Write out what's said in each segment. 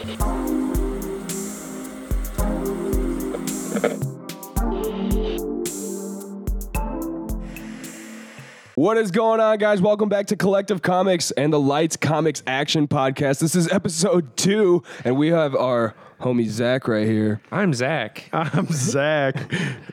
What is going on, guys? Welcome back to Collective Comics and the Lights Comics Action Podcast. This is episode two, and we have our homie Zach right here. I'm Zach. I'm Zach.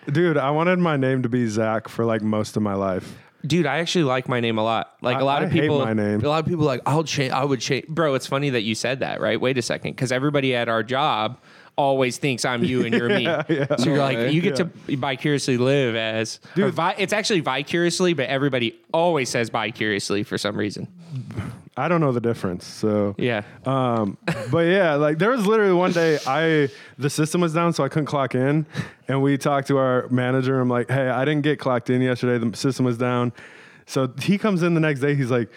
Dude, I wanted my name to be Zach for like most of my life. Dude, I actually like my name a lot. Like I- a lot I of people, my name. a lot of people are like I'll change. I would change, bro. It's funny that you said that, right? Wait a second, because everybody at our job always thinks I'm you and you're me. So you're like you get to vicariously live as. or vi- it's actually vicariously, but everybody always says vicariously for some reason. I don't know the difference. So Yeah. Um, but yeah, like there was literally one day I the system was down, so I couldn't clock in, and we talked to our manager. I'm like, hey, I didn't get clocked in yesterday. The system was down, so he comes in the next day. He's like.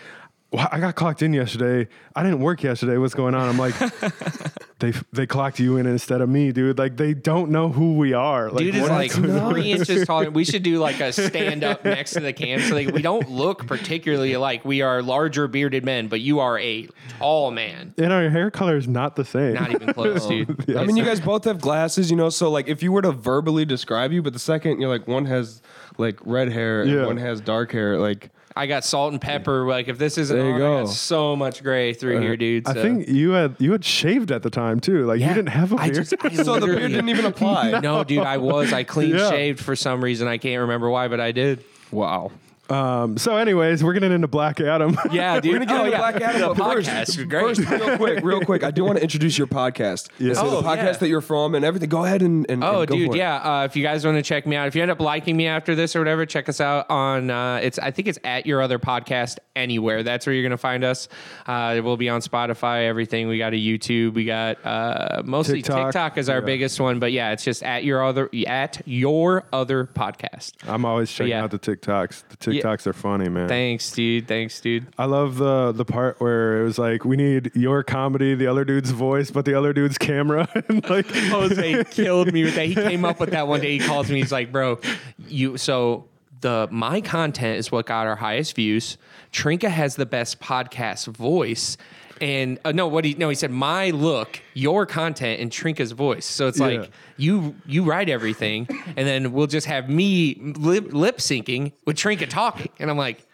"Wha- I got clocked in yesterday. I didn't work yesterday. What's going on? I'm like, they they clocked you in instead of me, dude. Like they don't know who we are. Like, Dude is like going on? three inches taller. We should do like a stand up next to the cam so like we don't look particularly like we are larger bearded men, but you are a tall man. and our hair color is not the same. Not even close, dude. I mean, you guys both have glasses, you know. So, like, if you were to verbally describe you, but the second you're like, one has like red hair and Yeah. one has dark hair, like, I got salt and pepper. Like if this isn't There you on, I go. got so much gray through uh, here, dude. I think you had you had shaved at the time too. Like Yeah. you didn't have a beard. just- I so the beard didn't even apply. No, dude, I was. I clean Yeah. shaved for some reason. I can't remember why, but I did. Wow. Um, so, anyways, we're getting into Black Adam. Yeah, dude. We're gonna get Oh, into yeah. Black Adam, The but first. Great. first, real quick, real quick, I do want to introduce your podcast. Yeah. So Oh, the podcast yeah. that you're from and everything. Go ahead and, and Oh, and dude, yeah. Uh, if you guys want to check me out, if you end up liking me after this or whatever, check us out on. Uh, it's I think it's at your other podcast anywhere. That's where you're gonna find us. Uh, we'll be on Spotify, everything. We got a YouTube. We got uh, mostly TikTok. TikTok is our biggest one, but yeah, it's just at your other at your other podcast. I'm always checking out the TikToks. The Yeah. TikToks are funny, man. Thanks, dude. Thanks, dude. I love the the part where it was like we need your comedy, the other dude's voice, but the other dude's camera, and like Jose killed me with that. He came up with that one day. He calls me. He's like, "Bro, you so the my content is what got our highest views. Trinka has the best podcast voice." And uh, no, what he no, he said my look, your content, and Trinka's voice. So it's Yeah. like you you write everything, and then we'll just have me lip, lip syncing with Trinka talking, and I'm like,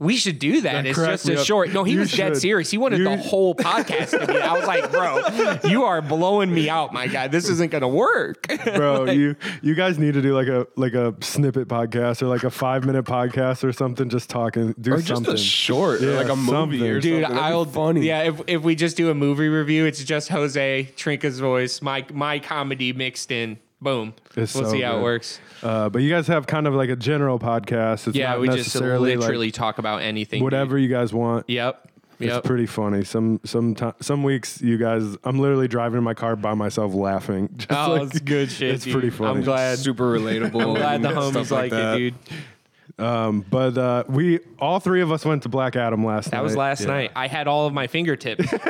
we should do that. That it's cracked just a up. short. No, he You was dead serious. He wanted You- the whole podcast to be. I was like, bro, you are blowing me out, my guy. This isn't gonna work. bro, you you guys need to do like a like a snippet podcast or like a five minute podcast or something, just talking, do Or just something. a short, Yeah, like a movie something. or Dude, something. That'd I'll funny. Yeah, if, if we just do a movie review, it's just Jose Trinka's voice, my my comedy mixed in. Boom. It's we'll so see how it works. Uh, but you guys have kind of like a general podcast. It's Yeah, not we just literally like talk about anything. dude. whatever you guys want. Yep. It's Yep. pretty funny. Some some ti- some weeks you guys, I'm literally driving in my car by myself laughing. Just Oh, like- it's good shit. It's dude. pretty funny. I'm glad. super relatable. I'm glad the and homies stuff like, it, dude. Um, but uh, we all three of us went to Black Adam last night. That was last Yeah. night. I had all of my fingertips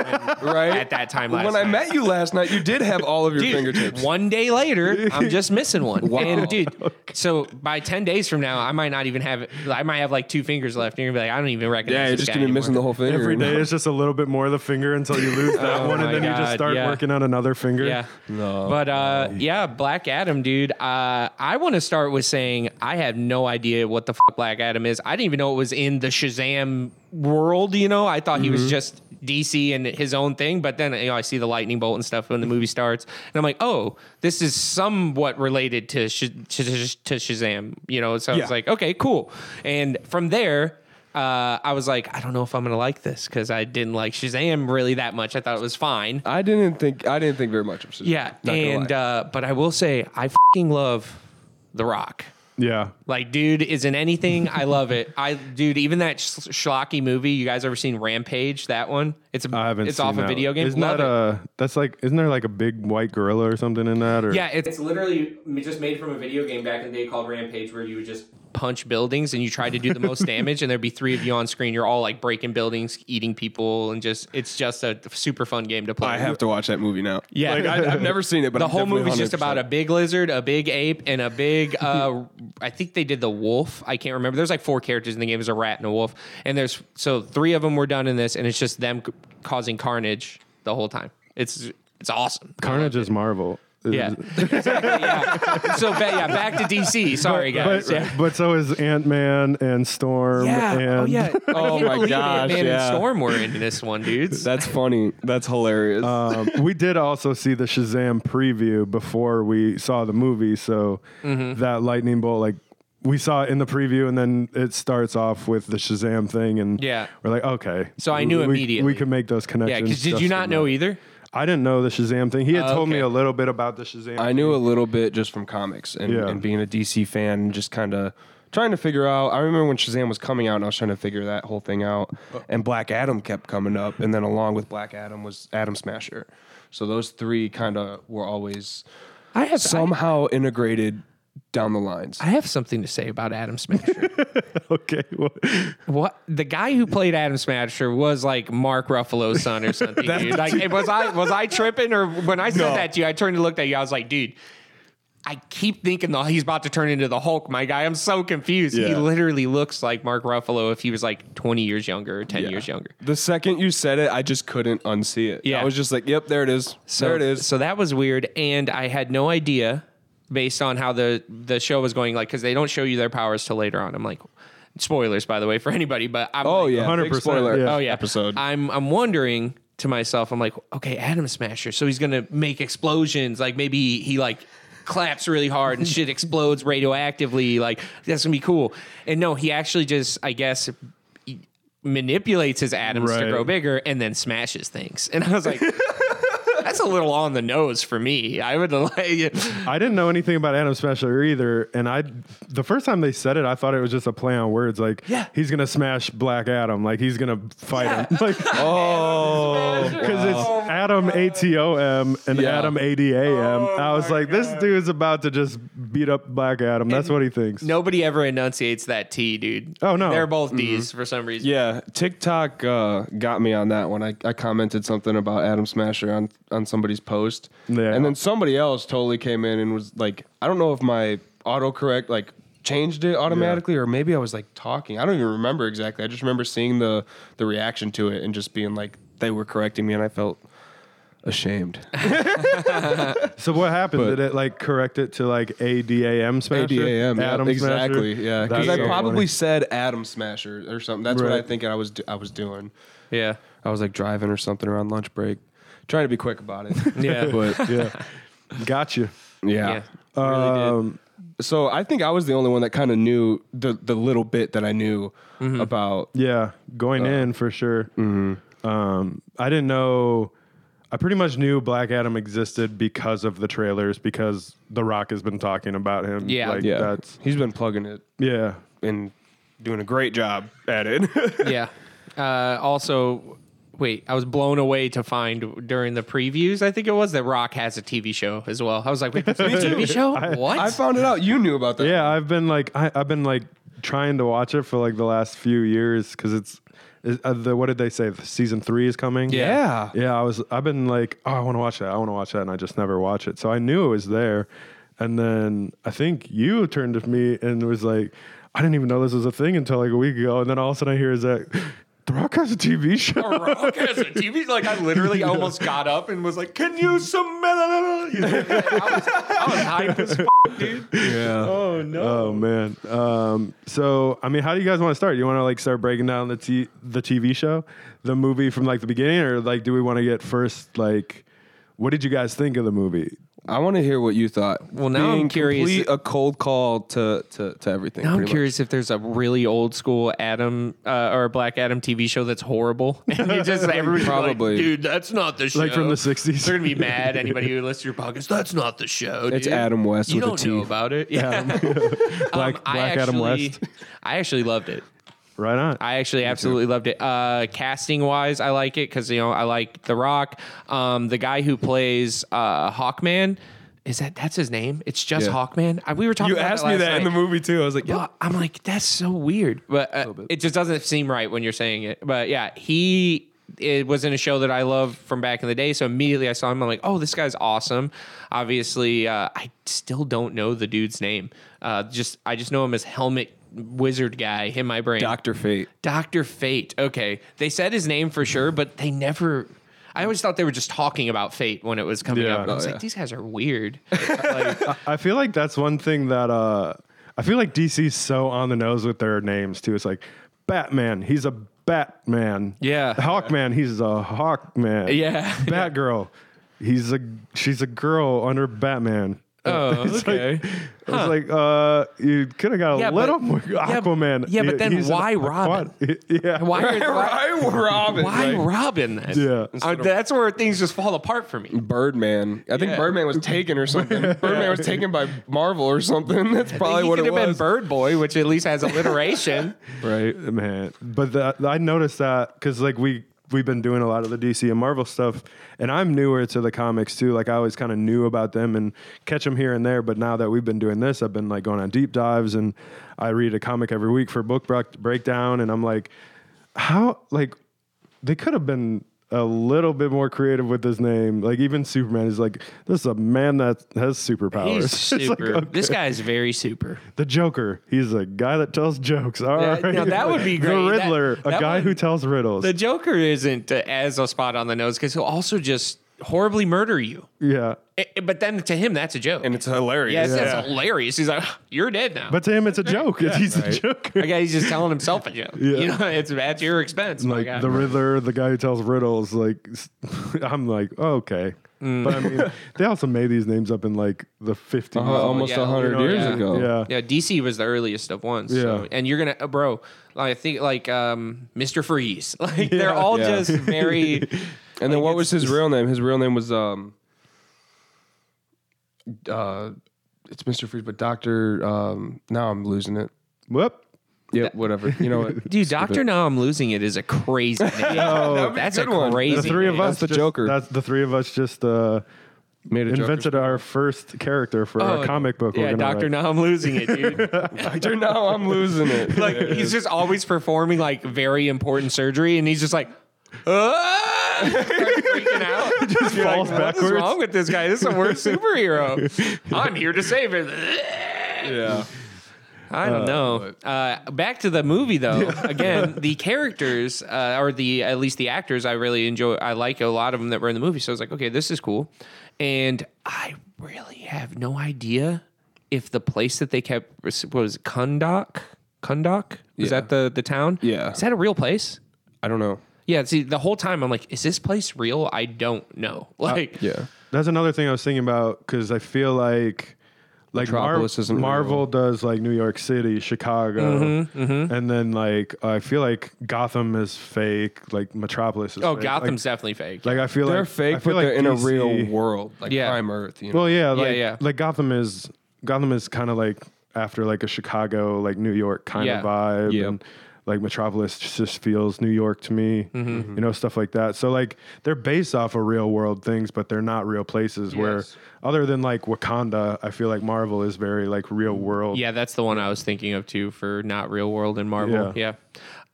Right at that time last when night. I met you last night, you did have all of your Dude, fingertips. One day later, I'm just missing one. Wow. And dude, so by ten days from now, I might not even have. I might have like two fingers left. And you're gonna be like, I don't even recognize. yeah, you're this just guy gonna be missing the whole finger. Every day is just a little bit more of the finger until you lose that Oh one, and my then you just God, start yeah. working on another finger. Yeah. No. But uh, yeah, Black Adam, dude. Uh, I want to start with saying I have no idea what the fuck Black Adam is. I didn't even know it was in the Shazam world. You know, I thought he Mm-hmm. was just DC and his own thing. But then you know, I see the lightning bolt and stuff when the movie starts, and I'm like, oh, this is somewhat related to Sh- to, to Shazam. You know, so I was like, okay, cool. And from there. Uh, I was like, I don't know if I'm gonna like this because I didn't like Shazam really that much. I thought it was fine. I didn't think I didn't think very much of Shazam. Yeah, and uh, but I will say I fing love The Rock. Yeah. Like, dude, is in anything. I love it. I, dude, even that sch- schlocky movie. You guys ever seen Rampage? That one. It's a, I haven't. It's seen off that a video game. Isn't Love that it. uh That's like. Isn't there like a big white gorilla or something in that? Or Yeah, it's, it's literally just made from a video game back in the day called Rampage, where you would just punch buildings and you try to do the most damage, and there'd be three of you on screen. You're all like breaking buildings, eating people, and just it's just a super fun game to play. I have to watch that movie now. Yeah. like, I, I've never seen it, but the I'm whole definitely movie's just 100%. about a big lizard, a big ape, and a big. Uh, I think they did the wolf. I can't remember. There's like four characters in the game. There's a rat and a wolf, and there's so three of them were done in this, and it's just them c- causing carnage the whole time. It's it's awesome. Carnage is Marvel. Yeah. Exactly, yeah. So ba- yeah, back to DC. Sorry guys. But, yeah. but so is Ant Man and Storm. Yeah. And oh yeah. Oh, my believe gosh, Ant-Man yeah. and Storm were in this one, dudes. That's funny. That's hilarious. Um, we did also see the Shazam preview before we saw the movie, so Mm-hmm. that lightning bolt, like we saw it in the preview, and then it starts off with the Shazam thing, and Yeah. we're like, okay. So I knew we, immediately. we could make those connections. yeah. Because did you not know that. either? I didn't know the Shazam thing. He had Oh, told me okay. a little bit about the Shazam. I knew a little bit just from comics and, Yeah. and being a DC fan and just kind of trying to figure out. I remember when Shazam was coming out and I was trying to figure that whole thing out. Uh. And Black Adam kept coming up. And then along with Black Adam was Atom Smasher. So those three kind of were always I have somehow integrated down the lines. I have something to say about Atom Smasher. okay. Well, what the guy who played Atom Smasher was like Mark Ruffalo's son or something, dude. Like, was I was I tripping or when I said that to you, I turned and looked at you. I was like, dude. I keep thinking though he's about to turn into the Hulk, my guy. I'm so confused. He literally looks like Mark Ruffalo if he was like 20 years younger or 10 years younger. The second you said it, I just couldn't unsee it. Yeah. I was just like, yep, there it is. there it is. So that was weird, and I had no idea based on how the the show was going. Like, because they don't show you their powers till later on. I'm like, spoilers by the way for anybody, but I'm oh, like, yeah. 100%, spoiler yeah. oh yeah, episode. I'm I'm wondering to myself. I'm like, okay, Atom Smasher. So he's gonna make explosions. Like maybe he like claps really hard and shit explodes radioactively. Like that's gonna be cool. And no, he actually just I guess. manipulates his atoms to grow bigger and then smashes things and i was like that's a little on the nose for me. I would like. I didn't know anything about Atom Smasher either, and I the first time they said it, I thought it was just a play on words. Like, Yeah. he's gonna smash Black Adam, like he's gonna fight Yeah. him, like oh. because it's Atom A T O M and Yeah. Adam A D A M. Oh I was like, this dude's about to just beat up Black Adam. That's what he thinks. Nobody ever enunciates that T, dude. Oh, no. they're both D's for some reason. Yeah, TikTok uh, got me on that one. I, I commented something about Atom Smasher on, on somebody's post. Yeah. And then somebody else totally came in and was like, I don't know if my autocorrect like changed it automatically or maybe I was like talking. I don't even remember exactly. I just remember seeing the the reaction to it and just being like they were correcting me and I felt ashamed. So what happened? But- Did it like correct it to like A D A M Smasher? ADAM, yeah, Adam exactly. Smasher? Yeah, That's because I probably funny. said Adam Smasher or something. That's what I think I was do- I was doing. yeah, I was like driving or something around lunch break, trying to be quick about it. Yeah. but yeah, got you. yeah. yeah. Really did. Um, So I think I was the only one that kind of knew the the little bit that I knew Mm-hmm. about. Yeah, going Uh, in for sure. mm-hmm. Um, I didn't know. I pretty much knew Black Adam existed because of the trailers, because The Rock has been talking about him. Yeah. like, Yeah, that's he's been plugging it yeah. and doing a great job at it. yeah. Uh, also, wait, I was blown away to find during the previews. I think it was that Rock has a TV show as well. I was like, wait, that's a TV show? what? I found it out. You knew about that. Yeah, I've been like, I, I've been like trying to watch it for like the last few years because it's is, uh, the what did they say? Season three is coming. Yeah. Yeah, I was. I've been like, oh, I want to watch that. I want to watch that, and I just never watch it. So I knew it was there, and then I think you turned to me and was like, I didn't even know this was a thing until like a week ago, and then all of a sudden I hear Zach, The Rock has a TV show. The Rock has a TV. Show? Like I literally almost got up and was like, "Can you submit?" I was, I was hyped as f- dude. Yeah. Oh no. Oh man. Um, so I mean, how do you guys want to start? You want to like start breaking down the t- the TV show, the movie from like the beginning, or like do we want to get first like, what did you guys think of the movie? I want to hear what you thought. Well, now I'm curious- Complete a cold call to to, to everything. Now I'm pretty much. curious if there's a really old school Adam uh, or Black Adam TV show that's horrible. And you just everybody's Probably. like, dude, that's not the show. Like from the 60s? They're gonna be mad. Anybody who listens to your podcast, that's not the show. It's. Adam West You with a don't know about it. Yeah. Black, Um, I Black Adam West. I actually loved it. Right on. I actually absolutely loved it. Uh, casting wise, I like it because you know I like The Rock. Um, the guy who plays uh, Hawkman is that that's his name? It's just Yeah. Hawkman. I, we were talking. You about asked that me last that in the night. movie too. I was like, yeah. Well, I'm like, that's so weird, but uh, bit. it just doesn't seem right when you're saying it. But yeah, he it was in a show that I love from back in the day. So immediately I saw him. I'm like, oh, this guy's awesome. Obviously, uh, I still don't know the dude's name. Uh, just I just know him as Helmet Wizard guy in my brain. Doctor Fate. Doctor Fate. Okay, they said his name for sure, but they never. I always thought they were just talking about fate when it was coming Yeah. up. And I was Oh, like, yeah. these guys are weird. like, I feel like that's one thing that uh, I feel like DC's so on the nose with their names too. It's like Batman, he's a Batman. Yeah. Hawkman, he's a Hawkman. Yeah. Batgirl, he's a she's a girl under Batman. oh, It's like- okay. I was like, uh, you could have got a Yeah, little but- more yeah, Aquaman. yeah, but He- then he's an why Robin? aquat- Yeah. why, are, why, Why Robin? why Like, Robin then? Yeah. Uh, that's where things just fall apart for me. Birdman. I think Yeah. Birdman was taken or something. Birdman was taken by Marvel or something. That's probably he what could it have been was. Bird Boy, which at least has alliteration. right. man but the, i noticed that because like we we've been doing a lot of the dc and marvel stuff and i'm newer to the comics too. Like i always kind of knew about them and catch them here and there but now that we've been doing this i've been like going on deep dives and i read a comic every week for book break- breakdown and i'm like how like they could have been a little bit more creative with his name like even superman is like this is a man that has superpowers He's It's like, super. okay. This guy's very super. The Joker. He's a guy that tells jokes. All Yeah, right. now that would be great. The Riddler, that a guy would- who tells riddles. The Joker isn't as a spot on the nose because he'll also just horribly murder you. yeah. I- I- but then to him, that's a joke. And it's hilarious. yeah, it's, that's hilarious. He's like, "You're dead now." But to him, it's a joke. He's a Joker. I guess he's just telling himself a joke. Yeah. You know, it's at your expense. my Like guy. the Riddler, the guy who tells riddles. Like, I'm like, oh, okay. Mm. But I mean, they also made these names up in like the 50s. Uh, almost yeah, a hundred you know, years yeah. ago. yeah. Yeah, DC was the earliest of ones. So, Yeah. and you're gonna, uh, bro. I think like um, Mr. Freeze. Like they're all Yeah. just very. And then what was his real name? His real name was um uh it's Mr. Freeze, but Doctor um now I'm losing it. Whoop. Yep, whatever. You know what? Dude, Doctor Now I'm losing it is a crazy name. That'd That's a a good one. crazy. The three of name. us. That's the just- Joker. That's the three of us just uh, Made a invented our first character for Oh, a comic book. Yeah, we're Doctor. Now I'm losing it, dude. Doctor now I'm losing it. like he's just always performing like very important surgery, and he's just like. "Ah!" Starts freaking out. Just falls What is backwards. wrong with this guy? This is the worst superhero. I'm here to save it. yeah. I don't know. Uh, back to the movie though. Again, the characters uh, or the at least the actors, I really enjoy. I like a lot of them that were in the movie. So I was like, okay, this is cool. And I really have no idea if the place that they kept was, was Kahndaq. Kahndaq is Yeah. that the the town? Yeah. Is that a real place? I don't know. Yeah. See, the whole time I'm like, is this place real? I don't know. Like, Yeah. That's another thing I was thinking about because I feel like like Mar- isn't Marvel real. does like New York City, Chicago, Mm-hmm, and then like I feel like Gotham is fake, like Metropolis is oh, fake. Gotham's like, definitely fake. like I feel like They're like I fake, feel but like they're in a real world, like Yeah. Prime Earth. You know? Well, yeah, like yeah. like Gotham is Gotham is kind of like after like a Chicago, like New York kind Yeah. of vibe, Yep. and like Metropolis just feels New York to me, Mm-hmm. you know, stuff like that. So like they're based off of real world things, but they're not real places. Where other than like Wakanda, I feel like Marvel is very like real world. Yeah, that's the one I was thinking of too for not real world and Marvel. Yeah.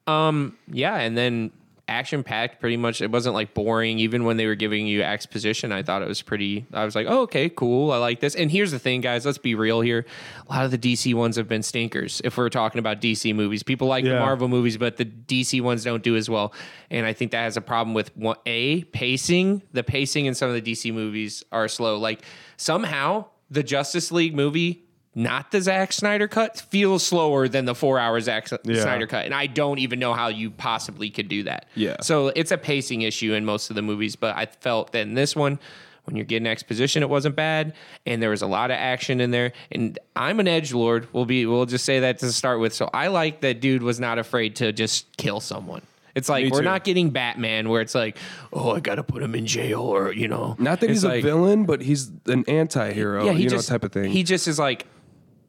Um, yeah, and then action packed pretty much. It wasn't like boring. Even when they were giving you exposition i thought it was pretty i was like oh, okay cool i like this. And here's the thing guys let's be real here. A lot of the dc ones have been stinkers if we're talking about dc movies. People like the marvel movies but the dc ones don't do as well. And i think that has a problem with a pacing. The pacing in some of the dc movies are slow. Like somehow the justice league movie not the Zack Snyder cut feels slower than the four hour Zack Yeah. Snyder cut, and I don't even know how you possibly could do that. Yeah. So it's a pacing issue in most of the movies, but I felt that in this one, when you're getting exposition, it wasn't bad, and there was a lot of action in there. And I'm an edge lord. We'll be. We'll just say that to start with. So I like that dude was not afraid to just kill someone. It's like we're not getting Batman, where it's like, oh, I got to put him in jail, or you know, Not that It's he's like- a villain, but he's an anti-hero. yeah, he you just know, type of thing. He just is like,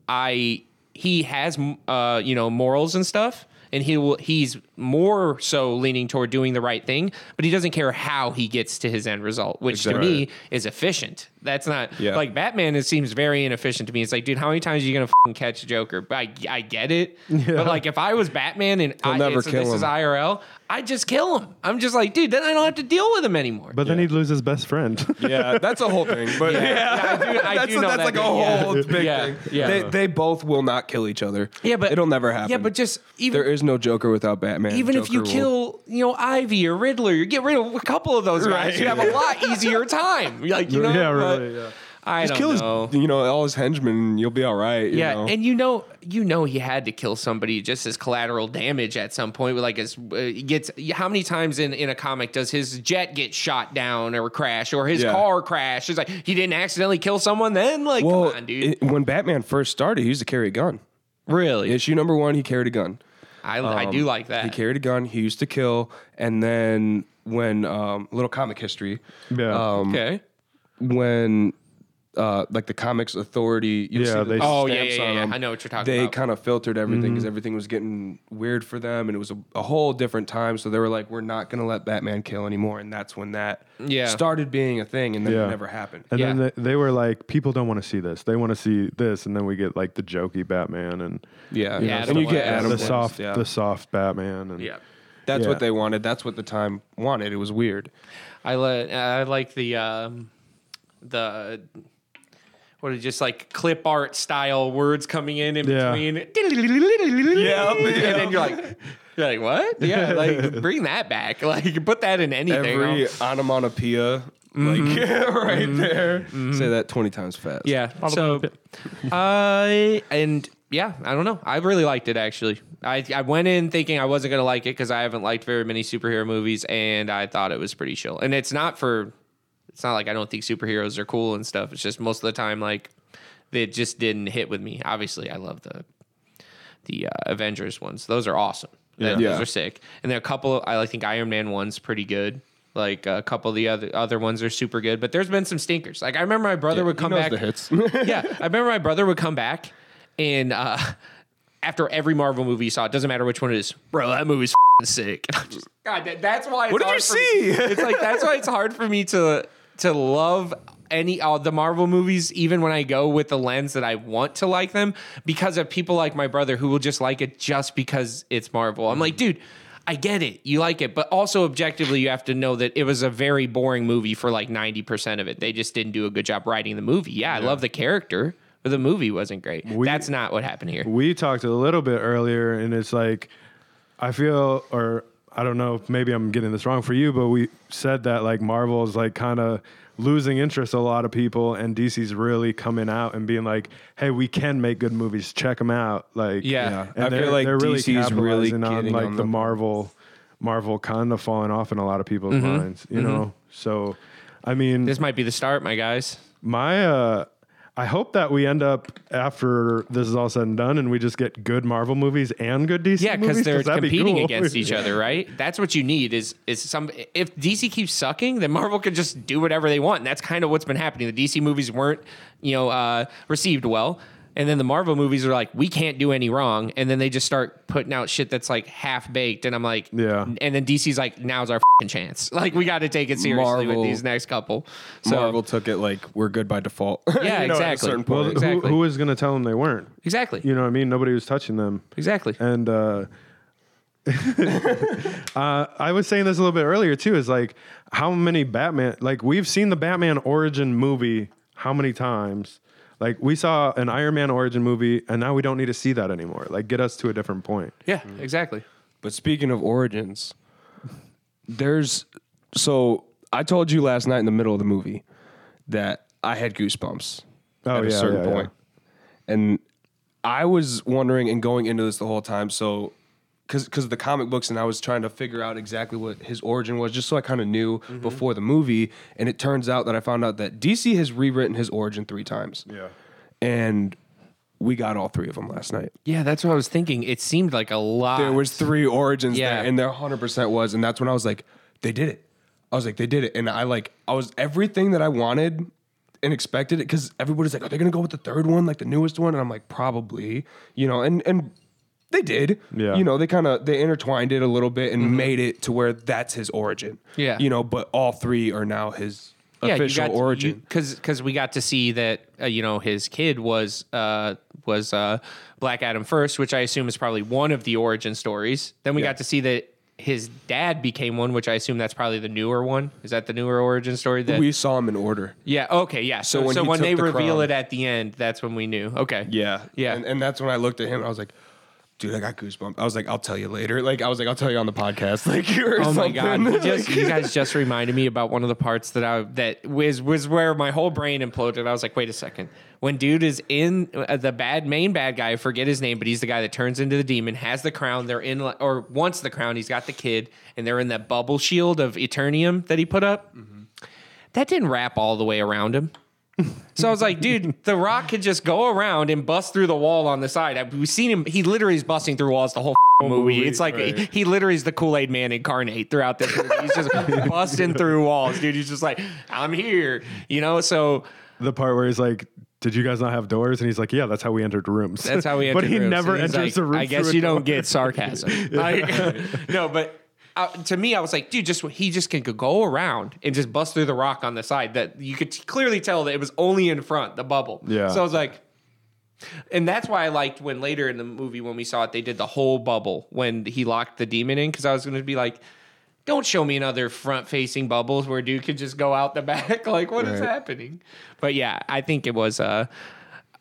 I. He has, uh, you know, morals and stuff, and he will. He's more so leaning toward doing the right thing, but he doesn't care how he gets to his end result, which to me is efficient. That's not Yeah. like Batman. It seems very inefficient to me. It's like, dude, how many times are you gonna fing catch Joker? But I, I get it, but like if I was Batman and I, never kill this is. IRL, I just kill him. I'm just like, dude, then I don't have to deal with him anymore. But then he'd lose his best friend. Yeah, that's a whole thing. But yeah, Yeah, I do- I that's, do know that's that like a bit, yeah. whole big Yeah, thing. yeah. They, they both will not kill each other. Yeah, but- it'll never happen. yeah, but just even there is no Joker without Batman. even if you will- kill, you know, Ivy or Riddler, you get rid of a couple of those guys, Right. you have a lot easier time. Like you know, yeah, but really. Yeah. I just don't kill know. his, you know, all his henchmen, you'll be all right. you Yeah, know? and you know, you know, he had to kill somebody just as collateral damage at some point. With like his uh, gets how many times in in a comic does his jet get shot down or crash or his Yeah. car crash? It's like he didn't accidentally kill someone. Then like, well, come on, dude. it- when Batman first started, he used to carry a gun. really, Issue number one, he carried a gun. I I do like that. He carried a gun. He used to kill, and then when um, little comic history, Yeah. um, okay. when uh, like the comics authority, you Yeah, see the they- Oh, yeah, stamps yeah, on yeah. them, I know what you're talking they about. kind of filtered everything because Mm-hmm. everything was getting weird for them, and it was a, a whole different time. So they were like, "We're not going to let Batman kill anymore," and that's when that Yeah. started being a thing, and then Yeah. it never happened. And then Yeah. they, they were like, people don't want to see this. They want to see this, and then we get like the jokey Batman and yeah, Yeah, and you get Adam the West, soft, yeah. the soft Batman. And Yeah. That's Yeah. what they wanted. That's what the time wanted. It was weird. I like I like the um, the what is just like clip art style words coming in in Yeah. between. Yeah, and then you're like, you're like, what? Yeah, like bring that back. Like you can put that in anything. Every I'll- onomatopoeia, like right there. Say that twenty times fast. yeah. So, uh, and yeah, I don't know. I really liked it actually. I I went in thinking I wasn't gonna like it because I haven't liked very many superhero movies, and I thought it was pretty chill. And it's not for, it's not like I don't think superheroes are cool and stuff. It's just most of the time like it just didn't hit with me. Obviously, I love the the uh, Avengers ones. Those are awesome. Yeah. Those are sick. And there are a couple. I think Iron Man one's pretty good. Like a couple of the other other ones are super good. But there's been some stinkers. Like I remember my brother would He come back. the hits. yeah, I remember my brother would come back and uh, after every Marvel movie he saw, it doesn't matter which one it is, bro. That movie's fing sick. Just, God, that, that's why. It's What did you for me- see? it's like that's why it's hard for me to to love any uh, the Marvel movies, even when I go with the lens that I want to like them, because of people like my brother who will just like it just because it's Marvel. I'm like, dude. I get it. You like it, but also objectively, you have to know that it was a very boring movie for like 90% of it. They just didn't do a good job writing the movie. Yeah, I love the character, but the movie wasn't great. That's not what happened here. we talked a little bit earlier, and it's like I feel, or I don't know, if maybe I'm getting this wrong for you, but we said that like Marvel is like kind of losing interest a lot of people, and DC's really coming out and being like, "Hey, we can make good movies. Check them out." Like, Yeah. Yeah. and I they're, feel like they're really DC's really capitalizing on getting like on the the- Marvel, Marvel kind of falling off in a lot of people's Mm-hmm. minds, you know. So, I mean, This might be the start, my guys. my uh I hope that we end up after this is all said and done, and we just get good Marvel movies and good DC Yeah, movies. because they're be competing cool. against each other, right? That's what you need. Is is some if DC keeps sucking, then Marvel can just do whatever they want. And that's kind of what's been happening. The DC movies weren't, you know, uh, received well, and then the Marvel movies are like, we can't do any wrong, and then they just start putting out shit that's like half baked, and I'm like, Yeah. And then DC's like, now's our fing chance. Like we got to take it seriously Marvel- with these next couple. So Marvel took it like we're good by default. Yeah, You know, at a exactly. certain Well, point. who- Exactly. who was going to tell them they weren't? exactly, You know what I mean? Nobody was touching them. exactly. And uh, uh, I was saying this a little bit earlier too. Is like how many Batman? Like we've seen the Batman origin movie how many times? Like we saw an Iron Man origin movie, and now we don't need to see that anymore. Like get us to a different point. Yeah, exactly. But speaking of origins, there's so I told you last night in the middle of the movie that I had goosebumps Oh, at a yeah, certain yeah, point. And I was wondering and going into this the whole time, so because because of the comic books, and I was trying to figure out exactly what his origin was, just so I kind of knew Mm-hmm. before the movie. And it turns out that I found out that DC has rewritten his origin three times, Yeah. and we got all three of them last night. Yeah, that's what I was thinking. It seemed like a lot. There was three origins Yeah. there, and there 100 percent was, and that's when I was like, they did it. I was like, they did it, and I like, I was everything that I wanted and expected it because everybody's like, are they gonna go with the third one, like the newest one? And I'm like, probably, you know, and and they did, Yeah. You know, they kind of they intertwined it a little bit and made it to where that's his origin, Yeah. You know, but all three are now his official origin. because because we got to see that uh, you know his kid was uh was uh Black Adam first, which I assume is probably one of the origin stories. Then we Yeah. got to see that his dad became one, which I assume that's probably the newer one. Is that the newer origin story? That we saw him in order. yeah. Okay. Yeah. So, when so when they the reveal crown. it at the end, that's when we knew. Okay. Yeah, Yeah. and, and that's when I looked at him. and I was like, "Dude, I got goosebumps." I was like, "I'll tell you later." Like I was like, "I'll tell you on the podcast." Like you or Oh my god! You, just, you guys just reminded me about one of the parts that I that was was where my whole brain imploded. I was like, wait a second. When dude is in uh, the bad main bad guy, I forget his name, but he's the guy that turns into the demon, has the crown. They're in or wants the crown. He's got the kid, and they're in that bubble shield of Eternium that he put up. That didn't wrap all the way around him. So I was like, dude, The Rock could just go around and bust through the wall on the side. We've seen him; he literally is busting through walls the whole movie. movie, It's like right. he literally is the Kool Aid Man incarnate throughout this movie. He's just busting through walls, dude. He's just like, I'm here, you know. So The part where he's like, "Did you guys not have doors?" And he's like, "Yeah, that's how we entered rooms." that's how we. Entered but he rooms. never enters like, a room. I guess you don't door. get sarcasm. Like, no, but. Uh, to me, I was like, dude, just he just can go around and just bust through the rock on the side. That you could clearly tell that it was only in front, the bubble. Yeah. So I was like, and that's why I liked when later in the movie when we saw it, they did the whole bubble when he locked the demon in because I was going to be like, don't show me another front facing bubbles where dude could just go out the back. like, what is Right. happening? But yeah, I think it was. Uh,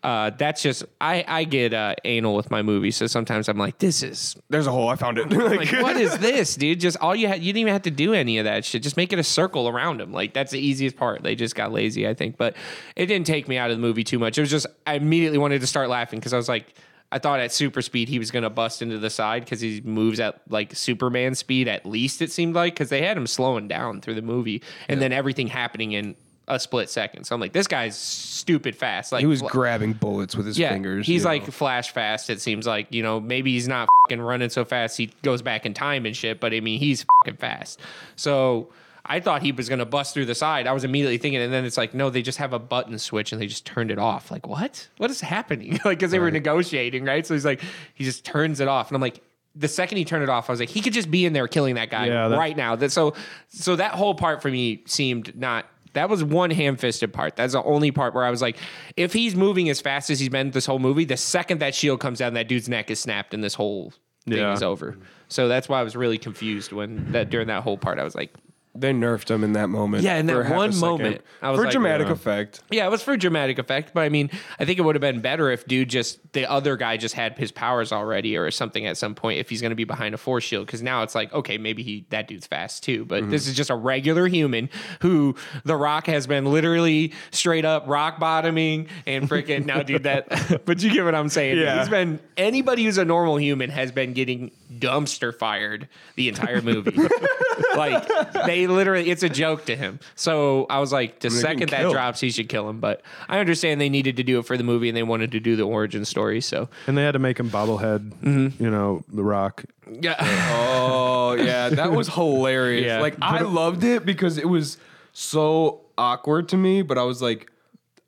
uh, that's just I I get uh, anal with my movies, so sometimes I'm like, this is There's a hole. I found it. like, what is this, dude? Just all you had, you didn't even have to do any of that shit. Just make it a circle around him. Like that's the easiest part. They just got lazy, I think. But it didn't take me out of the movie too much. It was just I immediately wanted to start laughing because I was like, I thought at super speed he was gonna bust into the side because he moves at like Superman speed at least it seemed like because they had him slowing down through the movie and then everything happening in a split second. So I'm like, this guy's stupid fast. Like he was fl- grabbing bullets with his yeah, fingers. He's like know. flash fast. It seems like you know maybe he's not fing running so fast. He goes back in time and shit. But I mean he's fing fast. So I thought he was gonna bust through the side. I was immediately thinking, and then it's like no, they just have a button switch and they just turned it off. Like what? What is happening? like because they were negotiating, right? So he's like he just turns it off, and I'm like. The second he turned it off, I was like, he could just be in there killing that guy Yeah, right now. That so, so that whole part for me seemed not that was one ham-fisted part. That's the only part where I was like, if he's moving as fast as he's been this whole movie, the second that shield comes down, that dude's neck is snapped and this whole thing Yeah. is over. So that's why I was really confused when that during that whole part, I was like, they nerfed him in that moment. Yeah, in that for half a one moment, for like, dramatic yeah. effect. yeah, it was for dramatic effect, but I mean, I think it would have been better if dude just the other guy just had his powers already or something at some point if he's going to be behind a force shield because now it's like okay maybe he that dude's fast too, but mm-hmm. this is just a regular human who the Rock has been literally straight up rock bottoming and freaking now dude that but you get what I'm saying? Yeah. He's been anybody who's a normal human has been getting dumpster fired the entire movie. like they literally it's a joke to him. So I was like the they're second that drops he should kill him, but I understand they needed to do it for the movie and they wanted to do the origin story. So And they had to make him bobblehead. Mm-hmm. You know, The Rock. yeah, Oh yeah, that was hilarious. Yeah. Like I loved it because it was so awkward to me, but I was like,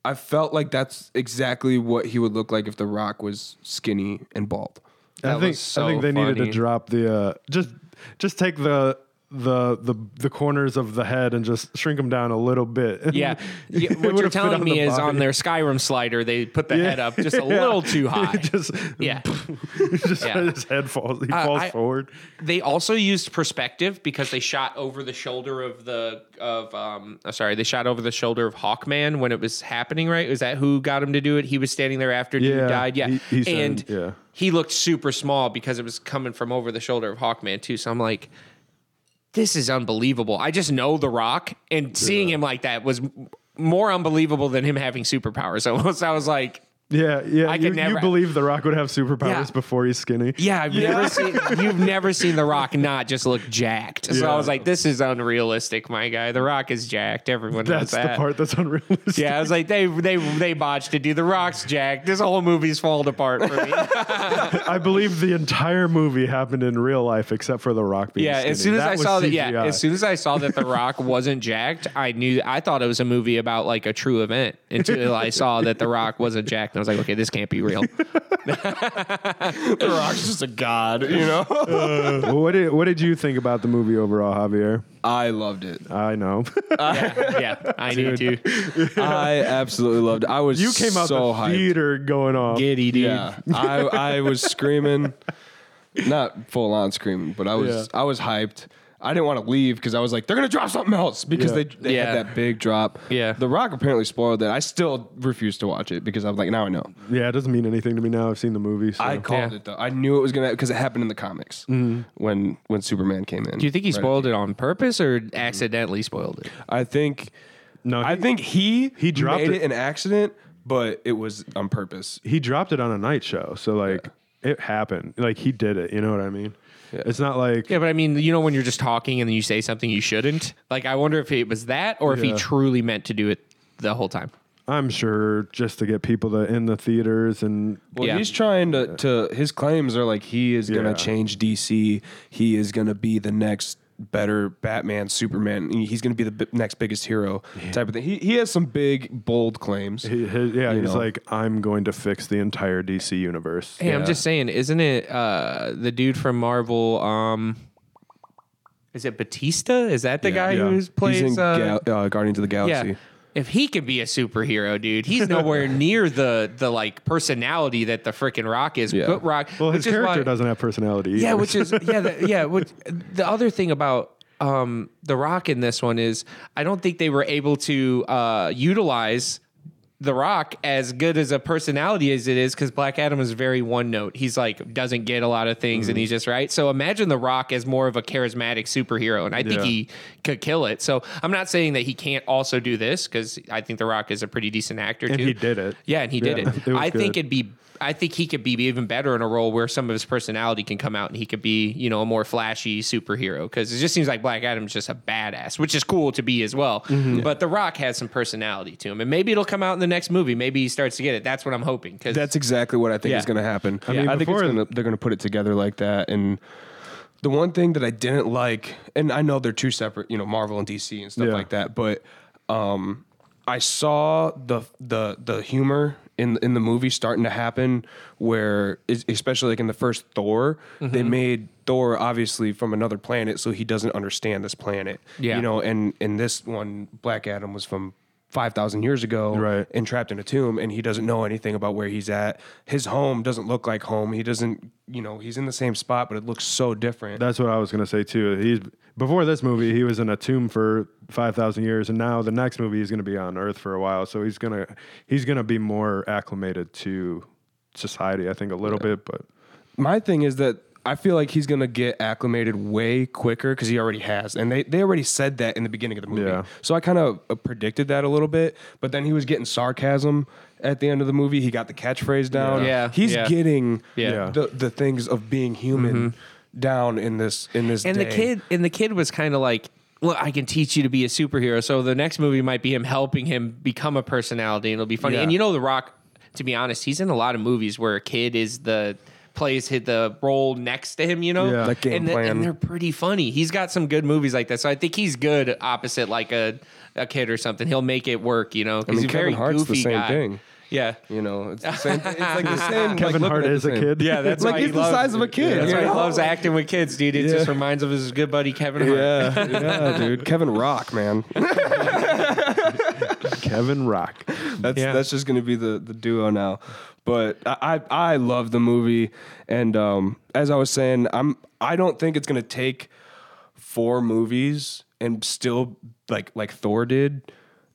I felt like that's exactly what he would look like if The Rock was skinny and bald. I think so I think they needed to drop the uh, just just take the the the the corners of the head and just shrink them down a little bit. yeah. yeah what you're telling me is on their Skyrim slider they put the Yeah. head up just a Yeah. little too high. just yeah. just Yeah. his head falls. He Uh, falls I- forward. They also used perspective because they shot over the shoulder of the of um uh, sorry they shot over the shoulder of Hawkman when it was happening right is that who got him to do it he was standing there after dude died yeah he- he said- and yeah. he looked super small because it was coming from over the shoulder of Hawkman too so I'm like this is unbelievable. I just know The Rock and seeing him like that was more unbelievable than him having superpowers. Almost I was like Yeah, yeah. I you, never- you believe The Rock would have superpowers Yeah. before he's skinny? Yeah, I've never seen you've never seen The Rock not just look jacked. So I was like, this is unrealistic, my guy. The Rock is jacked. Everyone knows That's the part that's unrealistic. Yeah, I was like, they they they botched it, dude. The Rock's jacked. This whole movie's falling apart for me. I believe the entire movie happened in real life except for The Rock being yeah, skinny. as soon as That I saw that, yeah, as soon as I saw that The Rock wasn't jacked, I knew I thought it was a movie about like a true event until I saw that The Rock wasn't jacked. And I was like, okay, this can't be real. The Rock's just a god, you know. Uh, well, what did what did you think about the movie overall, Javier? I loved it. I know. yeah, yeah, I need to. I absolutely loved it. I was you came out so the hyped. theater going off. Giddy, dude. Yeah, I I was screaming. not full on screaming, but I was Yeah. I was hyped. I didn't want to leave because I was like, they're gonna drop something else because Yeah. they they Yeah. had that big drop. Yeah. The Rock apparently spoiled it. I still refuse to watch it because I'm like, now I know. Yeah, it doesn't mean anything to me now. I've seen the movie. So. I called Yeah. it though. I knew it was gonna because it happened in the comics mm-hmm. when when Superman came in. Do you think he spoiled it on purpose or accidentally spoiled it? I think no, I he- think he he dropped made it- it an accident, but it was on purpose. he dropped it on a night show. So like it happened. Like he did it. You know what I mean? It's not like Yeah, but I mean, you know, when you're just talking and then you say something you shouldn't. Like, I wonder if it was that or if he Yeah. truly meant to do it the whole time. I'm sure just to get people to in the theaters and Well, Yeah. he's trying to, to. His claims are like he is gonna change DC. He is gonna be the next better Batman, Superman. He's gonna be the bi- next biggest hero type of thing. He he has some big bold claims. he, his, yeah, he's know. like I'm going to fix the entire DC universe. Hey, I'm just saying, isn't it uh, the dude from Marvel? Um, is it Bautista? Is that the guy Yeah. who He's plays in uh, Gal- uh, Guardians of the Galaxy. Yeah. If he can be a superhero, dude, he's nowhere near the the like personality that the freaking Rock is. Yeah. But Rock, Well, his character why- doesn't have personality. Yeah, which is yeah, the, yeah. Which, the other thing about um, the Rock in this one is I don't think they were able to uh, utilize the Rock as good as a personality as it is because Black Adam is very one note. He's like doesn't get a lot of things Mm-hmm. and he's just right. So imagine the Rock as more of a charismatic superhero, and I think Yeah. he could kill it. So I'm not saying that he can't also do this because I think the Rock is a pretty decent actor and too. he did it. Yeah, and he did Yeah, it. it was I think it'd be. I think he could be even better in a role where some of his personality can come out, and he could be, you know, a more flashy superhero. Because it just seems like Black Adam's just a badass, which is cool to be as well. Mm-hmm. But The Rock has some personality to him, and maybe it'll come out in the next movie. Maybe he starts to get it. That's what I'm hoping. Because That's exactly what I think Yeah. is going to happen. I, mean, I think it's gonna, they're going to put it together like that. And the one thing that I didn't like, and I know they're two separate, you know, Marvel and DC and stuff Yeah. like that, but um, I saw the the the humor in in the movie starting to happen, where especially like in the first Thor, they Mm-hmm. made Thor obviously from another planet, so he doesn't understand this planet. Yeah. you know, and in this one, Black Adam was from. 5,000 years ago, Right. and trapped in a tomb and he doesn't know anything about where he's at. His home doesn't look like home. He doesn't, you know, he's in the same spot, but it looks so different. That's what I was gonna say too. He's before this movie, he was in a tomb for five thousand years, and now the next movie he's gonna be on Earth for a while. So he's gonna he's gonna be more acclimated to society, I think, a little bit. But My thing is that I feel like he's going to get acclimated way quicker because he already has. And they, they already said that in the beginning of the movie. Yeah. So I kind of uh, predicted that a little bit. But then he was getting sarcasm at the end of the movie. He got the catchphrase down. Yeah. He's Yeah. getting Yeah. Yeah. The, the things of being human down in this in this and day. the kid and the kid was kind of like well i can teach you to be a superhero so the next movie might be him helping him become a personality and it'll be funny Yeah. and you know the rock to be honest he's in a lot of movies where a kid is the plays hit the role next to him you know Yeah. Like game and, the- plan. and they're pretty funny he's got some good movies like that so i think he's good opposite like a, a kid or something he'll make it work you know I because mean, he's Kevin very Hart's goofy the same guy thing. yeah You know, it's the same. It's like the same. Kevin like, Hart is a kid. yeah, that's Like, why he's he the size of a kid, That's you why he loves acting with kids, dude. It Yeah. just reminds of his good buddy Kevin Hart. Yeah, yeah, dude. Kevin Rock, man. Kevin Rock, That's Yeah. that's just gonna be the the duo now. But I I, I love the movie, and um, as I was saying, I'm I don't think it's gonna take four movies and still like like Thor did,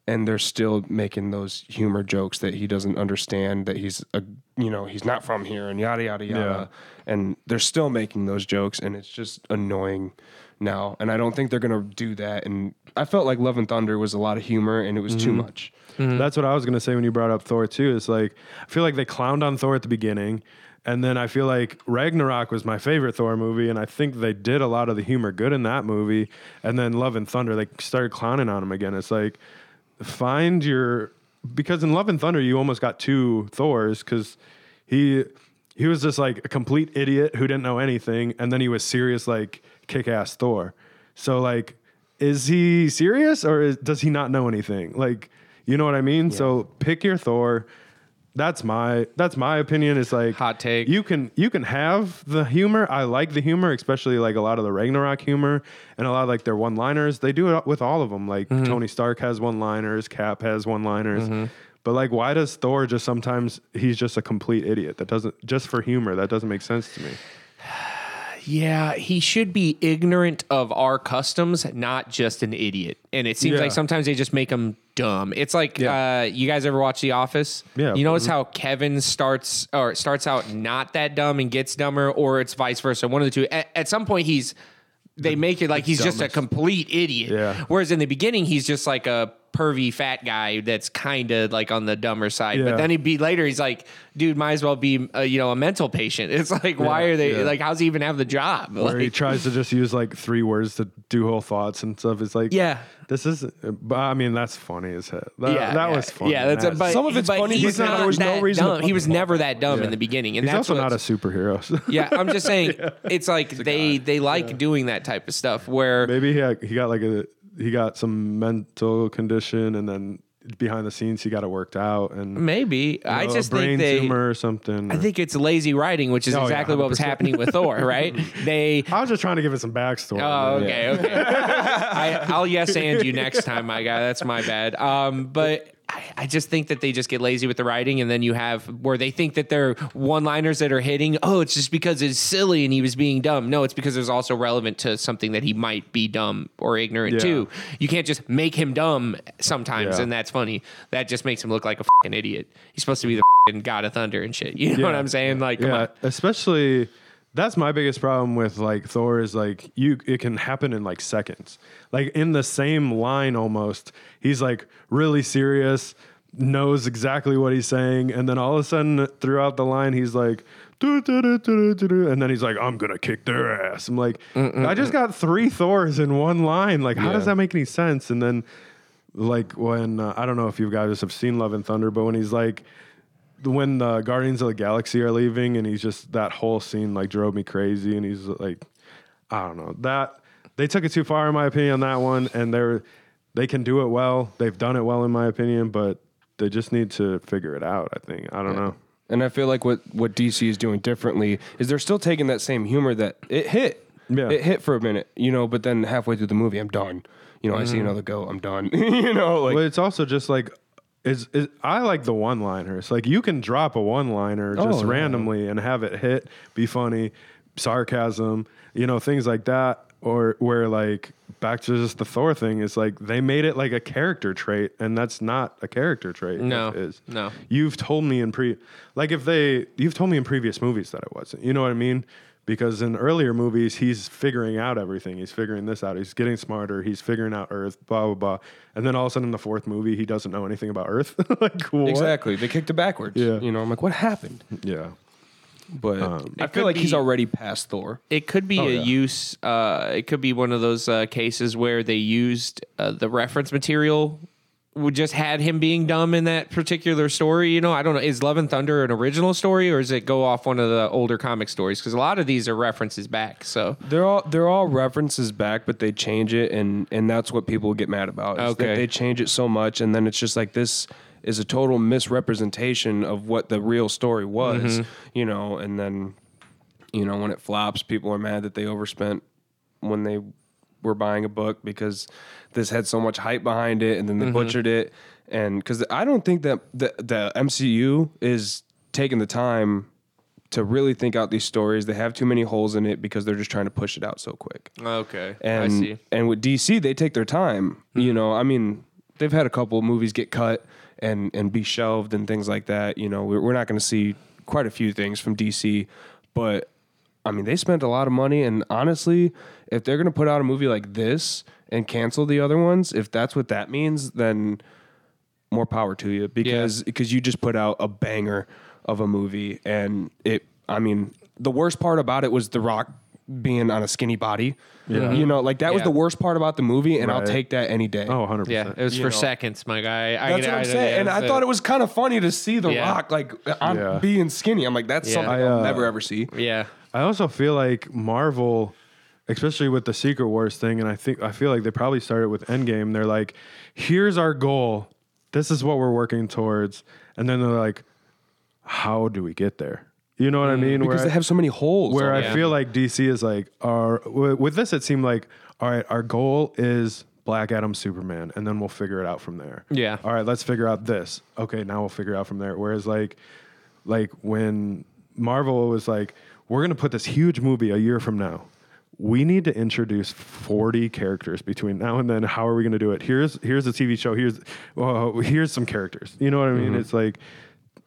and they're still making those humor jokes that he doesn't understand that he's a you know he's not from here and yada yada yada, and they're still making those jokes, and it's just annoying now. And I don't think they're gonna do that. And I felt like Love and Thunder was a lot of humor, and it was too much. Mm-hmm. That's what I was gonna say when you brought up Thor too. It's like I feel like they clowned on Thor at the beginning, and then I feel like Ragnarok was my favorite Thor movie, and I think they did a lot of the humor good in that movie. And then Love and Thunder, they started clowning on him again. It's like find your because in Love and Thunder you almost got two Thors because he he was just like a complete idiot who didn't know anything, and then he was serious like kick ass Thor. So like, is he serious or is, does he not know anything? Like, you know what I mean? So pick your Thor. That's my that's my opinion. It's like Hot take. You can you can have the humor. I like the humor, especially like a lot of the Ragnarok humor and a lot of like their one liners. They do it with all of them. Like Mm-hmm. Tony Stark has one liners, Cap has one liners. But like, why does Thor just sometimes he's just a complete idiot? That doesn't just for humor. That doesn't make sense to me. Yeah, he should be ignorant of our customs, not just an idiot. And it seems Yeah. like sometimes they just make him dumb. It's like uh, you guys ever watch The Office? Yeah. You notice how Kevin starts or starts out not that dumb and gets dumber, or it's vice versa. One of the two. At, at some point, he's they make it like he's just a complete idiot. Yeah. Whereas in the beginning, he's just like a pervy fat guy that's kind of like on the dumber side. Yeah. But then he'd be later, he's like, dude, might as well be uh, you know a mental patient. It's like, why are they yeah. like? How's he even have the job? Where he tries to just use like three words to do whole thoughts and stuff. It's like, Yeah. this is. But I mean, that's funny as hell. That, yeah, that yeah, was funny. Yeah, that's a, but, Some of it's but funny, He's but not there was no reason dumb. He was never that dumb in the beginning, and He's that's also not a superhero. so Yeah, I'm just saying, it's like they they like doing that type of stuff where Maybe he had, he got like a he got some mental condition, and then behind the scenes he got it worked out, and maybe you I just brain think they. tumor or something. I think it's lazy writing, which is Oh, yeah, exactly what was happening with Thor, right? They I was just trying to give it some backstory. Oh, okay, okay. I, I'll yes and you next time, my guy. That's my bad. Um, but I, I just think that they just get lazy with the writing, and then you have where they think that they're one-liners that are hitting. Oh, it's just because it's silly and he was being dumb. No, it's because it's also relevant to something that he might be dumb or ignorant Yeah. to. You can't just make him dumb sometimes, Yeah. and that's funny. That just makes him look like a fucking idiot. He's supposed to be the fucking god of thunder and shit. You know what I'm saying? Like, yeah, especially that's my biggest problem with like Thor is like you it can happen in like seconds. Like in the same line almost. He's like really serious, knows exactly what he's saying, and then all of a sudden throughout the line he's like and then he's like, I'm gonna kick their ass. I'm like, I just got three Thors in one line. Like, how Yeah. does that make any sense? And then like when uh, I don't know if you guys have seen Love and Thunder, but when he's like when the Guardians of the Galaxy are leaving, and he's just that whole scene like drove me crazy, and he's like, I don't know that they took it too far in my opinion on that one, and they're they can do it well, they've done it well in my opinion, but they just need to figure it out. I think I don't know. And I feel like what, what DC is doing differently is they're still taking that same humor that it hit. Yeah. It hit for a minute, you know, but then halfway through the movie, I'm done. You know, I see mm. another goat, I'm done. you know, like But it's also just like. Is, is I like the one liners. Like you can drop a one liner oh, just Oh, yeah. randomly and have it hit, be funny, sarcasm, you know, things like that. Or where like back to just the Thor thing is like they made it like a character trait, and that's not a character trait. No, is. no. You've told me in pre like if they you've told me in previous movies that it wasn't. You know what I mean? Because in earlier movies, he's figuring out everything. He's figuring this out. He's getting smarter. He's figuring out Earth. Blah blah blah. And then all of a sudden, in the fourth movie, he doesn't know anything about Earth. like what? exactly. They kicked it backwards. Yeah. You know, I'm like, what happened? Yeah. But I feel could like he's already past Thor. It could be Oh, a yeah. use. Uh, it could be one of those uh, cases where they used uh, the reference material. We just had him being dumb in that particular story. You know, I don't know. Is Love and Thunder an original story, or does it go off one of the older comic stories? Because a lot of these are references back. So They're all they're all references back, but they change it, and and that's what people get mad about. is Okay. they change it so much, and then it's just like this is a total misrepresentation of what the real story was, mm-hmm. you know. And then, you know, when it flops, people are mad that they overspent when they were buying a book because this had so much hype behind it, and then they mm-hmm. butchered it. And because I don't think that the the MCU is taking the time to really think out these stories. They have too many holes in it because they're just trying to push it out so quick. okay, And I see. and with DC, they take their time. You mm-hmm. know, I mean, they've had a couple of movies get cut and and be shelved and things like that. You know, we're, we're not going to see quite a few things from DC, but I mean, they spent a lot of money. And honestly, if they're going to put out a movie like this and cancel the other ones, if that's what that means, then more power to you because because you just put out a banger of a movie and it I mean the worst part about it was The Rock being on a skinny body. Yeah. You know, like that was the worst part about the movie and I'll take that any day. Oh, 100 Yeah, percent. it was You for know. seconds, my guy. I, That's what I'm saying. And I thought it was kind of funny to see The Yeah. Rock like on Yeah. being skinny. I'm like, that's Yeah. something I, I'll uh, never ever see. Yeah, I also feel like Marvel, especially with the Secret Wars thing, and I think I feel like they probably started with Endgame. They're like, "Here's our goal. This is what we're working towards," and then they're like, "How do we get there?" You know what I mean? Mm, Because Where they I- have so many holes. where I feel like DC is like, our with this, it seemed like, all right, our goal is Black Adam, Superman, and then we'll figure it out from there. Yeah. All right, let's figure out this. Okay, now we'll figure out from there. Whereas like, like when Marvel was like, we're gonna put this huge movie a year from now. We need to introduce 40 characters between now and then. How are we going to do it? Here's here's a TV show. Here's well, here's some characters. You know what I mean? Mm-hmm. It's like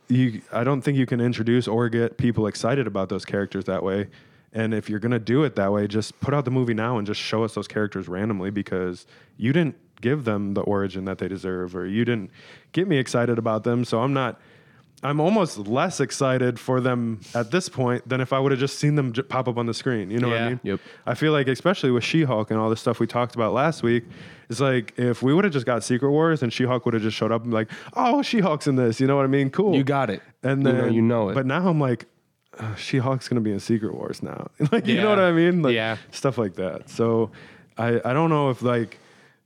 you. I don't think you can introduce or get people excited about those characters that way. And if you're going to do it that way, just put out the movie now and just show us those characters randomly because you didn't give them the origin that they deserve or you didn't get me excited about them. So I'm not. I'm almost less excited for them at this point than if I would have just seen them j- pop up on the screen. You know what I mean? Yep. I feel like, especially with She Hulk and all the stuff we talked about last week, it's like if we would have just got Secret Wars and She Hulk would have just showed up and like, oh, She Hulk's in this. You know what I mean? Cool. You got it. And You then know- you know it. But now I'm like, uh, She Hulk's gonna be in Secret Wars now. like, you know what I mean? Like Yeah. stuff like that. So I I don't know if like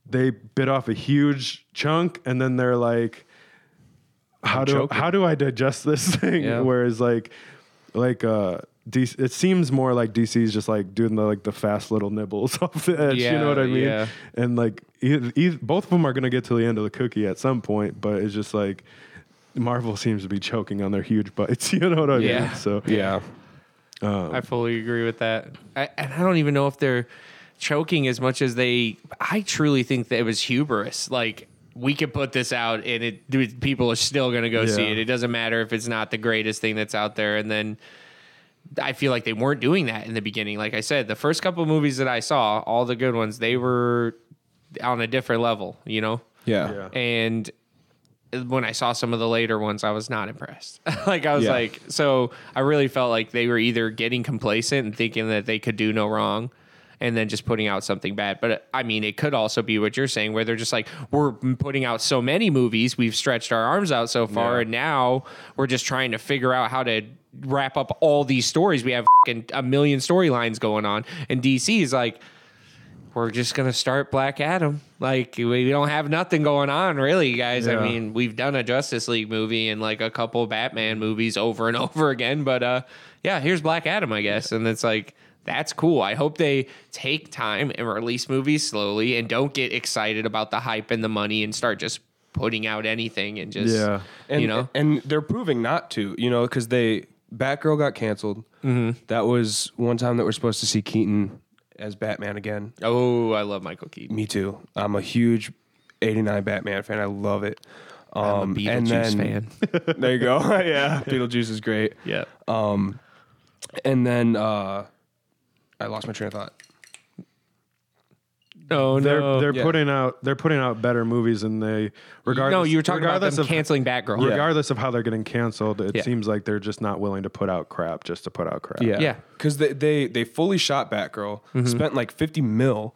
they bit off a huge chunk and then they're like, how do choking. how do I digest this thing? Yeah. Whereas like like uh DC, it seems more like DC's just like doing the like the fast little nibbles off the edge. you know what I mean? yeah. And like both of them are gonna get to the end of the cookie at some point, but it's just like Marvel seems to be choking on their huge bites. You know what I Yeah. mean? So Yeah. I fully agree with that. I, and I don't even know if they're choking as much as they. I truly think that it was hubris. Like we could put this out, and it dude, people are still going to go see it. It doesn't matter if it's not the greatest thing that's out there. And then I feel like they weren't doing that in the beginning. Like I said, the first couple movies that I saw, all the good ones, they were on a different level. You know. Yeah. Yeah. And when I saw some of the later ones, I was not impressed. like I was Yeah. like, so I really felt like they were either getting complacent and thinking that they could do no wrong, and then just putting out something bad. But I mean, it could also be what you're saying, where they're just like, we're putting out so many movies, we've stretched our arms out so far, Yeah. and now we're just trying to figure out how to wrap up all these stories. We have a million storylines going on, and DC is like we're just gonna start Black Adam. Like we don't have nothing going on, really, guys. I mean, we've done a Justice League movie and like a couple Batman movies over and over again, but uh, yeah, here's Black Adam, I guess, and it's like that's cool. I hope they take time and release movies slowly and don't get excited about the hype and the money and start just putting out anything and just Yeah. And, you know and they're proving not to, you know, because they Batgirl got canceled. Mm-hmm. That was one time that we're supposed to see Keaton as Batman again. oh, I love Michael Keaton. Me too. I'm a huge '89 Batman fan. I love it. I'm a Um, Beetlejuice then, fan. there you go. yeah, Beetlejuice is great. Yeah. And then uh, I lost my train of thought. Oh they're no. they're Yeah. putting out they're putting out better movies than they regardless. no, you were talking about regardless them of, canceling Batgirl. Regardless of how they're getting canceled, it Yeah. seems like they're just not willing to put out crap just to put out crap. Yeah, Yeah. Because they, they they fully shot Batgirl, mm-hmm. spent like 50 mil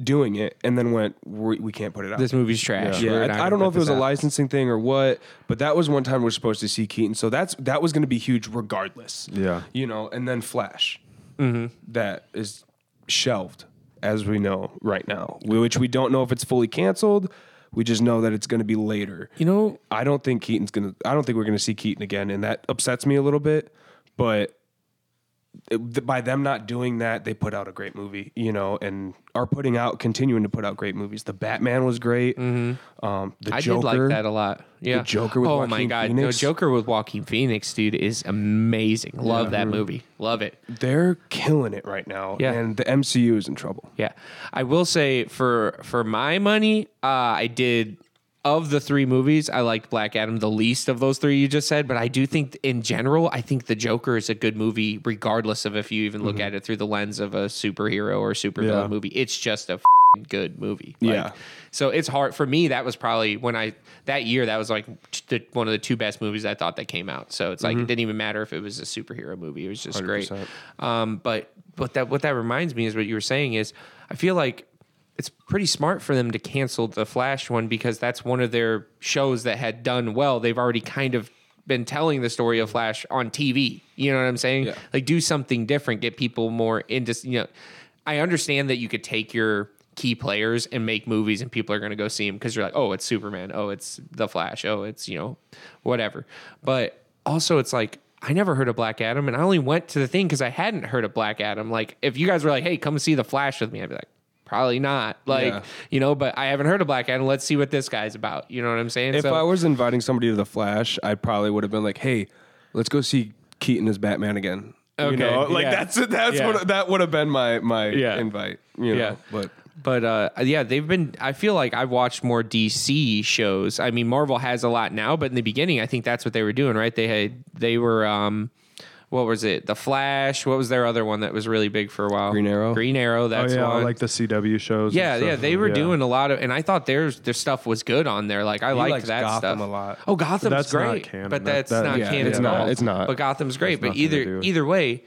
doing it, and then went, we, we can't put it out. This movie's trash. Yeah, We're I, not I gonna don't know put if it was this a out. licensing thing or what, but that was one time we are supposed to see Keaton. So that's that was going to be huge regardless. Yeah. you know, and then Flash, Mm-hmm. that is shelved as we know right now, which we don't know if it's fully canceled. We just know that it's going to be later. You know, I don't think Keaton's gonna. I don't think we're gonna see Keaton again, and that upsets me a little bit. But it, by them not doing that, they put out a great movie, you know, and are putting out, continuing to put out great movies. The Batman was great. Um, the Mm-hmm. I Joker, did like that a lot. Yeah, Joker with oh my god, Phoenix. no Joker with Joaquin Phoenix, dude, is amazing. Love that movie. Love it. They're killing it right now, Yeah. and the MCU is in trouble. Yeah, I will say for for my money, uh, I did of the three movies, I liked Black Adam the least of those three you just said. But I do think in general, I think the Joker is a good movie, regardless of if you even look at it through the lens of a superhero or supervillain Yeah. movie. It's just a good movie. Like, Yeah. So it's hard for me. That was probably when I that year. That was like the, one of the two best movies I thought that came out. So it's like it didn't even matter if it was a superhero movie. It was just great. 100%. Um, but but that what that reminds me is what you were saying is I feel like it's pretty smart for them to cancel the Flash one because that's one of their shows that had done well. They've already kind of been telling the story of Flash on TV. You know what I'm saying? Yeah. Like do something different, get people more into you know. I understand that you could take your key players and make movies and people are going to go see them because you're like, oh, it's Superman, oh, it's the Flash, oh, it's you know, whatever. But also, it's like I never heard of Black Adam, and I only went to the thing because I hadn't heard of Black Adam. Like, if you guys were like, hey, come see the Flash with me, I'd be like. Probably not, like Yeah. you know, but I haven't heard of Black Adam. Let's see what this guy's about. You know what I'm saying? If So- I was inviting somebody to the Flash, I probably would have been like, "Hey, let's go see Keaton as Batman again." You Okay, know, like yeah. that's that's Yeah. what that would have been my my Yeah. invite. You know, Yeah. but But uh, yeah, they've been. I feel like I've watched more DC shows. I mean, Marvel has a lot now, but in the beginning, I think that's what they were doing, right? They had they were. Um, what was it? The Flash. What was their other one that was really big for a while? Green Arrow? Green Arrow. That's Oh That's yeah, one. like the CW shows. yeah, yeah, they were Yeah. doing a lot of, and I thought their their stuff was good on there. Like I liked likes that Gotham stuff a lot. Oh, Gotham's That's not great, canon. but that's that- not yeah, canon it's not- it's not. But Gotham's great. But either either way,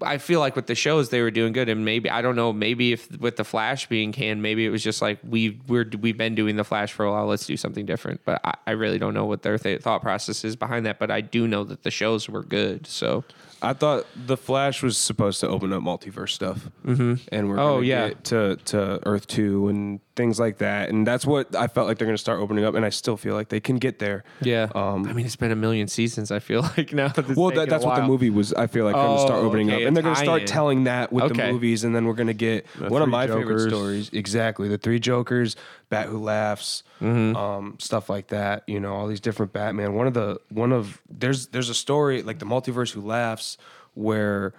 I feel like with the shows they were doing good, and maybe I don't know. Maybe if with the Flash being canned, maybe it was just like we we're we've been doing the Flash for a while. Let's do something different. But I, I really don't know what their th- thought process is behind that. But I do know that the shows were good. So I thought the Flash was supposed to open up multiverse stuff, mm-hmm. and we're Oh, yeah. get to to Earth two and things like that, and that's what I felt like they're going to start opening up, and I still feel like they can get there. yeah, Um, I mean it's been a million seasons. I feel like now. It's Well, that, that's what the movie was. I feel like going to start Oh, opening okay, up, and they're going to start tie-in. telling that with Okay. the movies, and then we're going to get one of three my favorite stories. Exactly, the three Jokers, Bat Who Laughs, Mm-hmm. um, stuff like that. You know, all these different Batman. One of the one of there's there's a story like the multiverse Who Laughs where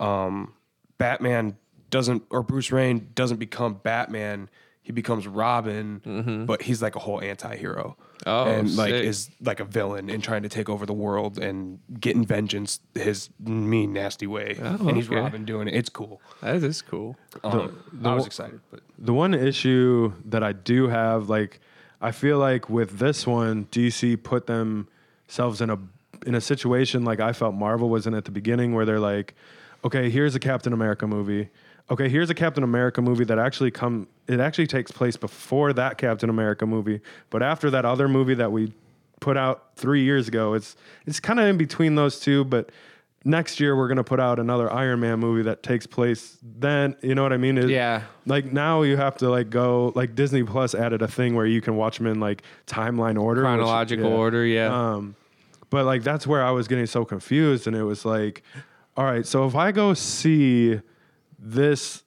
um, Batman doesn't or Bruce Wayne doesn't become Batman. He becomes Robin, but he's like a whole anti-hero. Mm-hmm. Oh, and like sick. is like a villain and trying to take over the world and getting vengeance his mean nasty way. Oh, and he's okay. Robin doing it. It's cool. That is cool. Um, I was excited, but The one issue that I do have, like, I feel like with this one, DC put themselves in a in a situation like I felt Marvel was in at the beginning, where they're like, okay, here's a Captain America movie. Okay, here's a Captain America movie that actually come. It actually takes place before that Captain America movie, but after that other movie that we put out three years ago. It's it's kind of in between those two, but next year we're gonna put out another Iron Man movie that takes place then. You know what I mean? It- Yeah. Like now you have to like go like Disney Plus added a thing where you can watch them in like timeline order, which- Chronological order, yeah. Um, but like that's where I was getting so confused, and it was like, all right, so if I go see this,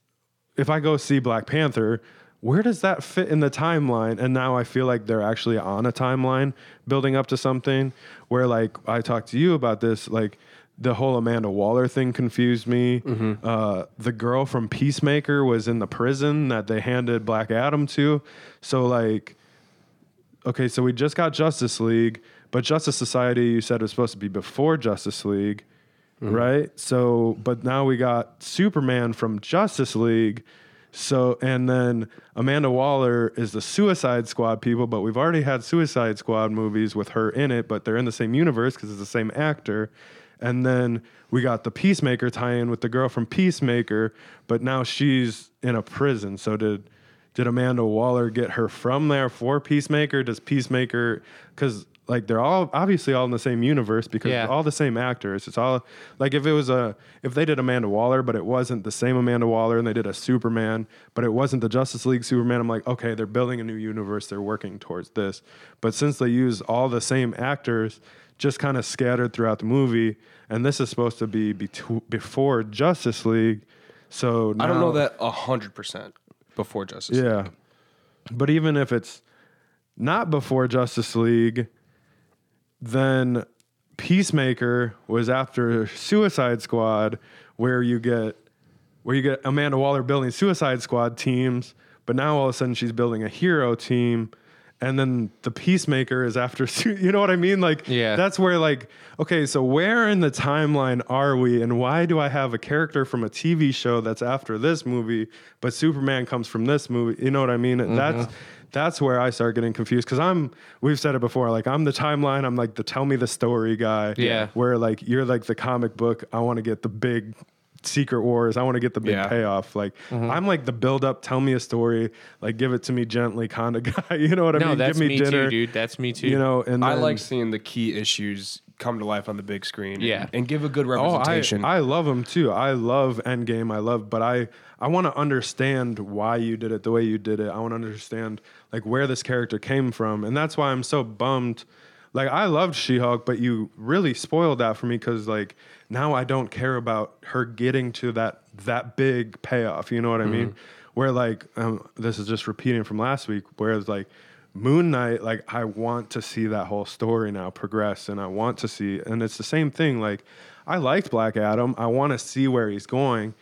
if I go see Black Panther, where does that fit in the timeline? And now I feel like they're actually on a timeline building up to something where like I talked to you about this, like the whole Amanda Waller thing confused me. Uh, the girl from Peacemaker was in the prison that they handed Black Adam to. So like okay, so we just got Justice League, but Justice Society you said was supposed to be before Justice League, Mm-hmm. right? So, but now we got Superman from Justice League. So, and then Amanda Waller is the Suicide Squad people, but we've already had Suicide Squad movies with her in it, but they're in the same universe because it's the same actor. And then we got the Peacemaker tie-in with the girl from Peacemaker, but now she's in a prison. So did did Amanda Waller get her from there for Peacemaker? Does Peacemaker because like they're all obviously all in the same universe because Yeah. all the same actors. It's all like if it was a if they did Amanda Waller, but it wasn't the same Amanda Waller, and they did a Superman, but it wasn't the Justice League Superman. I'm like, okay, they're building a new universe. They're working towards this. But since they use all the same actors, just kind of scattered throughout the movie, and this is supposed to be betw- before Justice League. So I don't know that hundred percent before Justice. League. yeah. But even if it's not before Justice League, then Peacemaker was after Suicide Squad, where you get where you get Amanda Waller building Suicide Squad teams, but now all of a sudden she's building a hero team. And then the Peacemaker is after, you know what I mean? Like, Yeah. that's where, like, okay, so where in the timeline are we? And why do I have a character from a TV show that's after this movie, but Superman comes from this movie? You know what I mean? Mm-hmm. That's that's where I start getting confused because I'm, we've said it before, like, I'm the timeline, I'm like the tell me the story guy. Yeah. Where, like, you're like the comic book, I want to get the big secret wars. I want to get the big Yeah. payoff. Like mm-hmm. I'm like the build up, tell me a story, like give it to me gently kind of guy. You know what I No, mean? that's give me, me, dinner. too, dude. That's me too. You know, and I then- like seeing the key issues come to life on the big screen. Yeah. and, and give a good Oh, I, representation. I love them too. I love Endgame. I love, but I I want to understand why you did it the way you did it. I want to understand like where this character came from, and that's why I'm so bummed. Like I loved She-Hulk, but you really spoiled that for me because like now I don't care about her getting to that that big payoff. You know what I mean? Where like um, this is just repeating from last week. Whereas like Moon Knight, like I want to see that whole story now progress, and I want to see, and it's the same thing. Like I liked Black Adam. I want to see where he's going.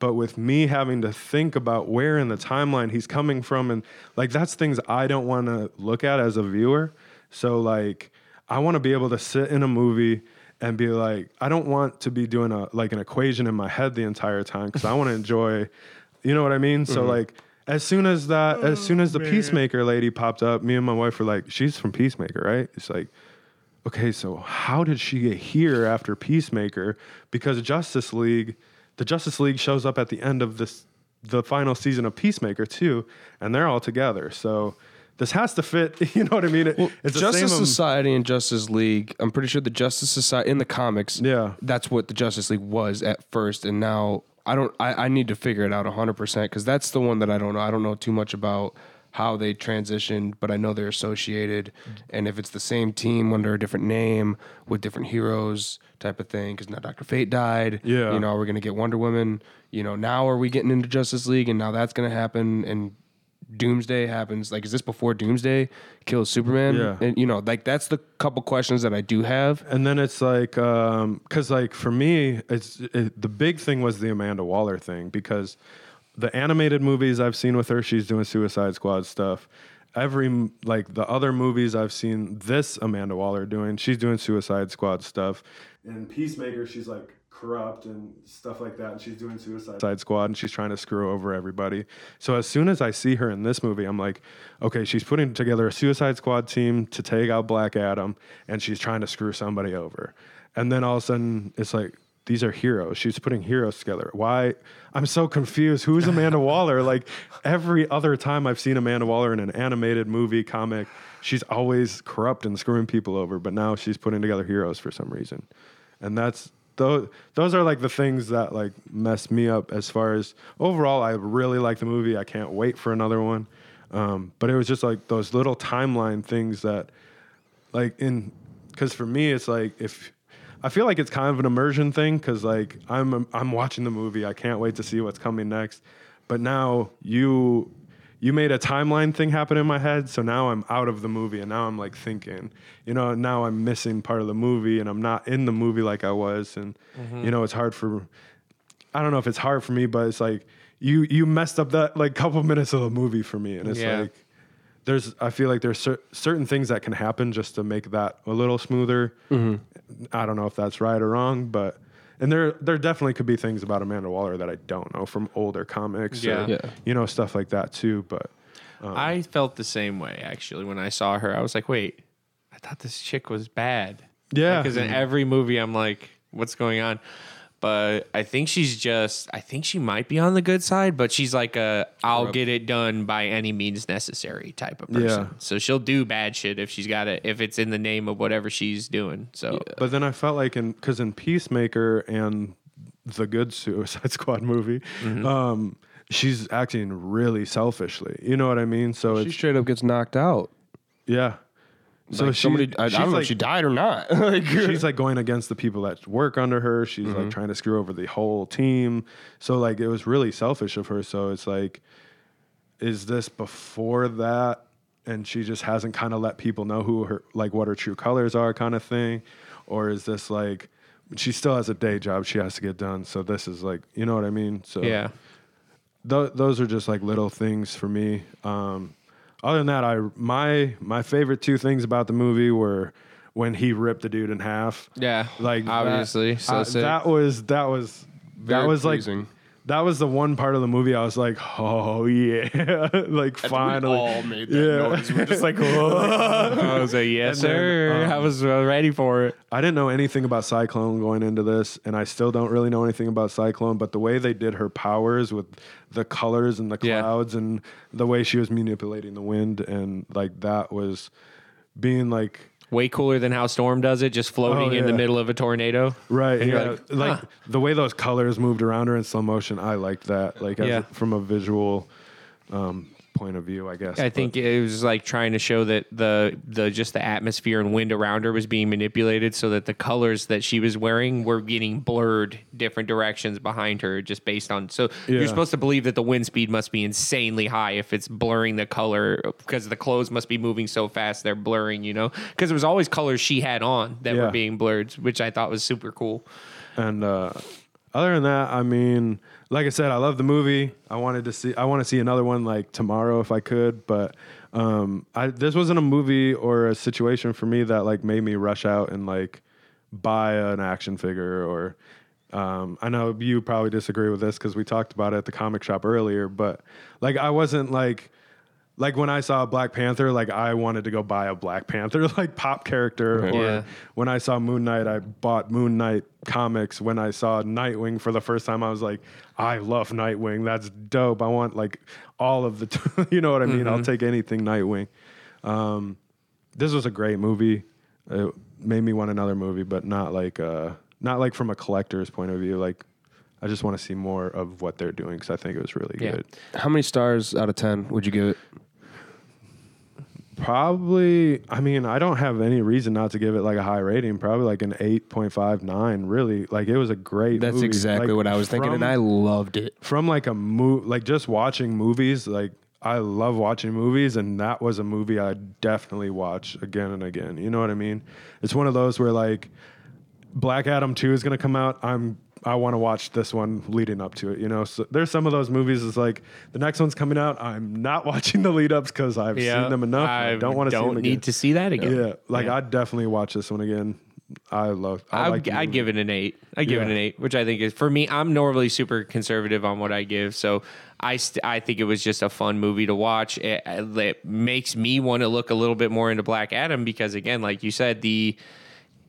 But with me having to think about where in the timeline he's coming from, and like that's things I don't want to look at as a viewer. So like I want to be able to sit in a movie and be like, I don't want to be doing a like an equation in my head the entire time because I want to enjoy, you know what I mean? So mm-hmm. like as soon as that, as oh, soon as the Peacemaker lady popped up, me and my wife were like, she's from Peacemaker, right? It's like, okay, so how did she get here after Peacemaker? Because Justice League, the Justice League shows up at the end of this, the final season of Peacemaker too, and they're all together. So this has to fit. You know what I mean? It- it's the Justice same, um, Society and Justice League. I'm pretty sure the Justice Society in the comics. Yeah. that's what the Justice League was at first, and now I don't. I, I need to figure it out 100 percent because that's the one that I don't know. I don't know too much about how they transitioned, but I know they're associated, and if it's the same team under a different name with different heroes, type of thing. Because now Doctor Fate died. Yeah. you know, we're gonna get Wonder Woman. You know, now are we getting into Justice League, and now that's gonna happen, and Doomsday happens. Like, is this before Doomsday kills Superman? Yeah. And you know, like that's the couple questions that I do have. And then it's like, um, cause like for me, it's it, the big thing was the Amanda Waller thing because the animated movies I've seen with her, she's doing Suicide Squad stuff. Every like the other movies I've seen this Amanda Waller doing, she's doing Suicide Squad stuff. In Peacemaker, she's like corrupt and stuff like that, and she's doing Suicide Squad and she's trying to screw over everybody. So as soon as I see her in this movie, I'm like, okay, she's putting together a Suicide Squad team to take out Black Adam, and she's trying to screw somebody over. And then all of a sudden, it's like these are heroes. She's putting heroes together. Why? I'm so confused. Who's Amanda Waller? Like every other time I've seen Amanda Waller in an animated movie, comic, she's always corrupt and screwing people over. But now she's putting together heroes for some reason, and that's those. Those are like the things that like mess me up as far as overall. I really like the movie. I can't wait for another one. Um, but it was just like those little timeline things that like in because for me it's like if I feel like it's kind of an immersion thing because like I'm I'm watching the movie I can't wait to see what's coming next but now you you made a timeline thing happen in my head so now I'm out of the movie and now I'm like thinking you know now I'm missing part of the movie and I'm not in the movie like I was and mm-hmm. you know it's hard for I don't know if it's hard for me but it's like you you messed up that like couple minutes of the movie for me and it's Yeah. like there's I feel like there's cer- certain things that can happen just to make that a little smoother. Mm-hmm. I don't know if that's right or wrong, but and there there definitely could be things about Amanda Waller that I don't know from older comics, Yeah. or, Yeah. you know stuff like that too. But um, I felt the same way actually when I saw her. I was like, wait, I thought this chick was bad. Yeah. Because in mm-hmm. every movie, I'm like, what's going on? But I think she's just, I think she might be on the good side, but she's like a, I'll get it done by any means necessary type of person. Yeah. So she'll do bad shit if she's got it, if it's in the name of whatever she's doing. So but then I felt like in because in Peacemaker and the good Suicide Squad movie, Mm-hmm. um, she's acting really selfishly. You know what I mean? So She it's straight up gets knocked out. yeah. So like she- somebody, I, I don't know like- if she died or not. like, she's like going against the people that work under her. She's Mm-hmm. like trying to screw over the whole team. So like it was really selfish of her. So it's like, is this before that? And she just hasn't kind of let people know who her like what her true colors are, kind of thing, or is this like she still has a day job she has to get done? So this is like you know what I mean? So yeah. th- those are just like little things for me. Um, other than that, I my my favorite two things about the movie were when he ripped the dude in half. Yeah. Like that- obviously. so uh, sick. that was that was Very that was pleasing. like that was the one part of the movie I was like, oh yeah, like finally. we all made that Yeah. noise. We're just like, whoa. I was like, yes, then, sir. um, I was uh, ready for it. I didn't know anything about Cyclone going into this, and I still don't really know anything about Cyclone. But the way they did her powers with the colors and the Yeah. clouds, and the way she was manipulating the wind, and like that was being like Way cooler than how Storm does it, just floating Oh, in the middle of a tornado. right, And yeah, like, like, huh. the way those colors moved around her in slow motion. I liked that, like as Yeah. a- from a visual um, point of view, I guess. I but- think it was like trying to show that the the just the atmosphere and wind around her was being manipulated so that the colors that she was wearing were getting blurred different directions behind her just based on so Yeah. you're supposed to believe that the wind speed must be insanely high if it's blurring the color because the clothes must be moving so fast they're blurring, you know? Because it was always colors she had on that Yeah. were being blurred, which I thought was super cool. And uh, other than that, I mean, like I said, I love the movie. I wanted to see. I want to see another one like tomorrow if I could. But um, I, this wasn't a movie or a situation for me that like made me rush out and like buy an action figure or. Um, I know you probably disagree with this because we talked about it at the comic shop earlier, but like I wasn't like like when I saw Black Panther, like I wanted to go buy a Black Panther like pop character. Or Yeah. when I saw Moon Knight, I bought Moon Knight comics. When I saw Nightwing for the first time, I was like, I love Nightwing. That's dope. I want like all of the, t- you know what I mean? I'll take anything Nightwing. Um, this was a great movie. It made me want another movie, but not like uh, not like from a collector's point of view. Like I just want to see more of what they're doing because I think it was really Yeah. good. How many stars out of ten would you give it? Probably, I mean, I don't have any reason not to give it like a high rating. Probably like an 8.59. Really, like it was a great That's movie. exactly Like, what I was thinking, and I loved it. from like a move, like just watching movies. Like I love watching movies, and that was a movie I definitely watch again and again. You know what I mean? It's one of those where like Black Adam Two is gonna come out. I'm I want to watch this one leading up to it. You know, so there's some of those movies. It's like the next one's coming out. I'm not watching the lead ups because I've seen them enough. I, don't want to see Don't them need again. to see that again. Yeah, like Yeah. I'd definitely watch this one again. I love. I I like I'd give it an eight. I give it an eight, which I think is for me. I'm normally super conservative on what I give, so I st- I think it was just a fun movie to watch. It, it makes me want to look a little bit more into Black Adam because again, like you said, the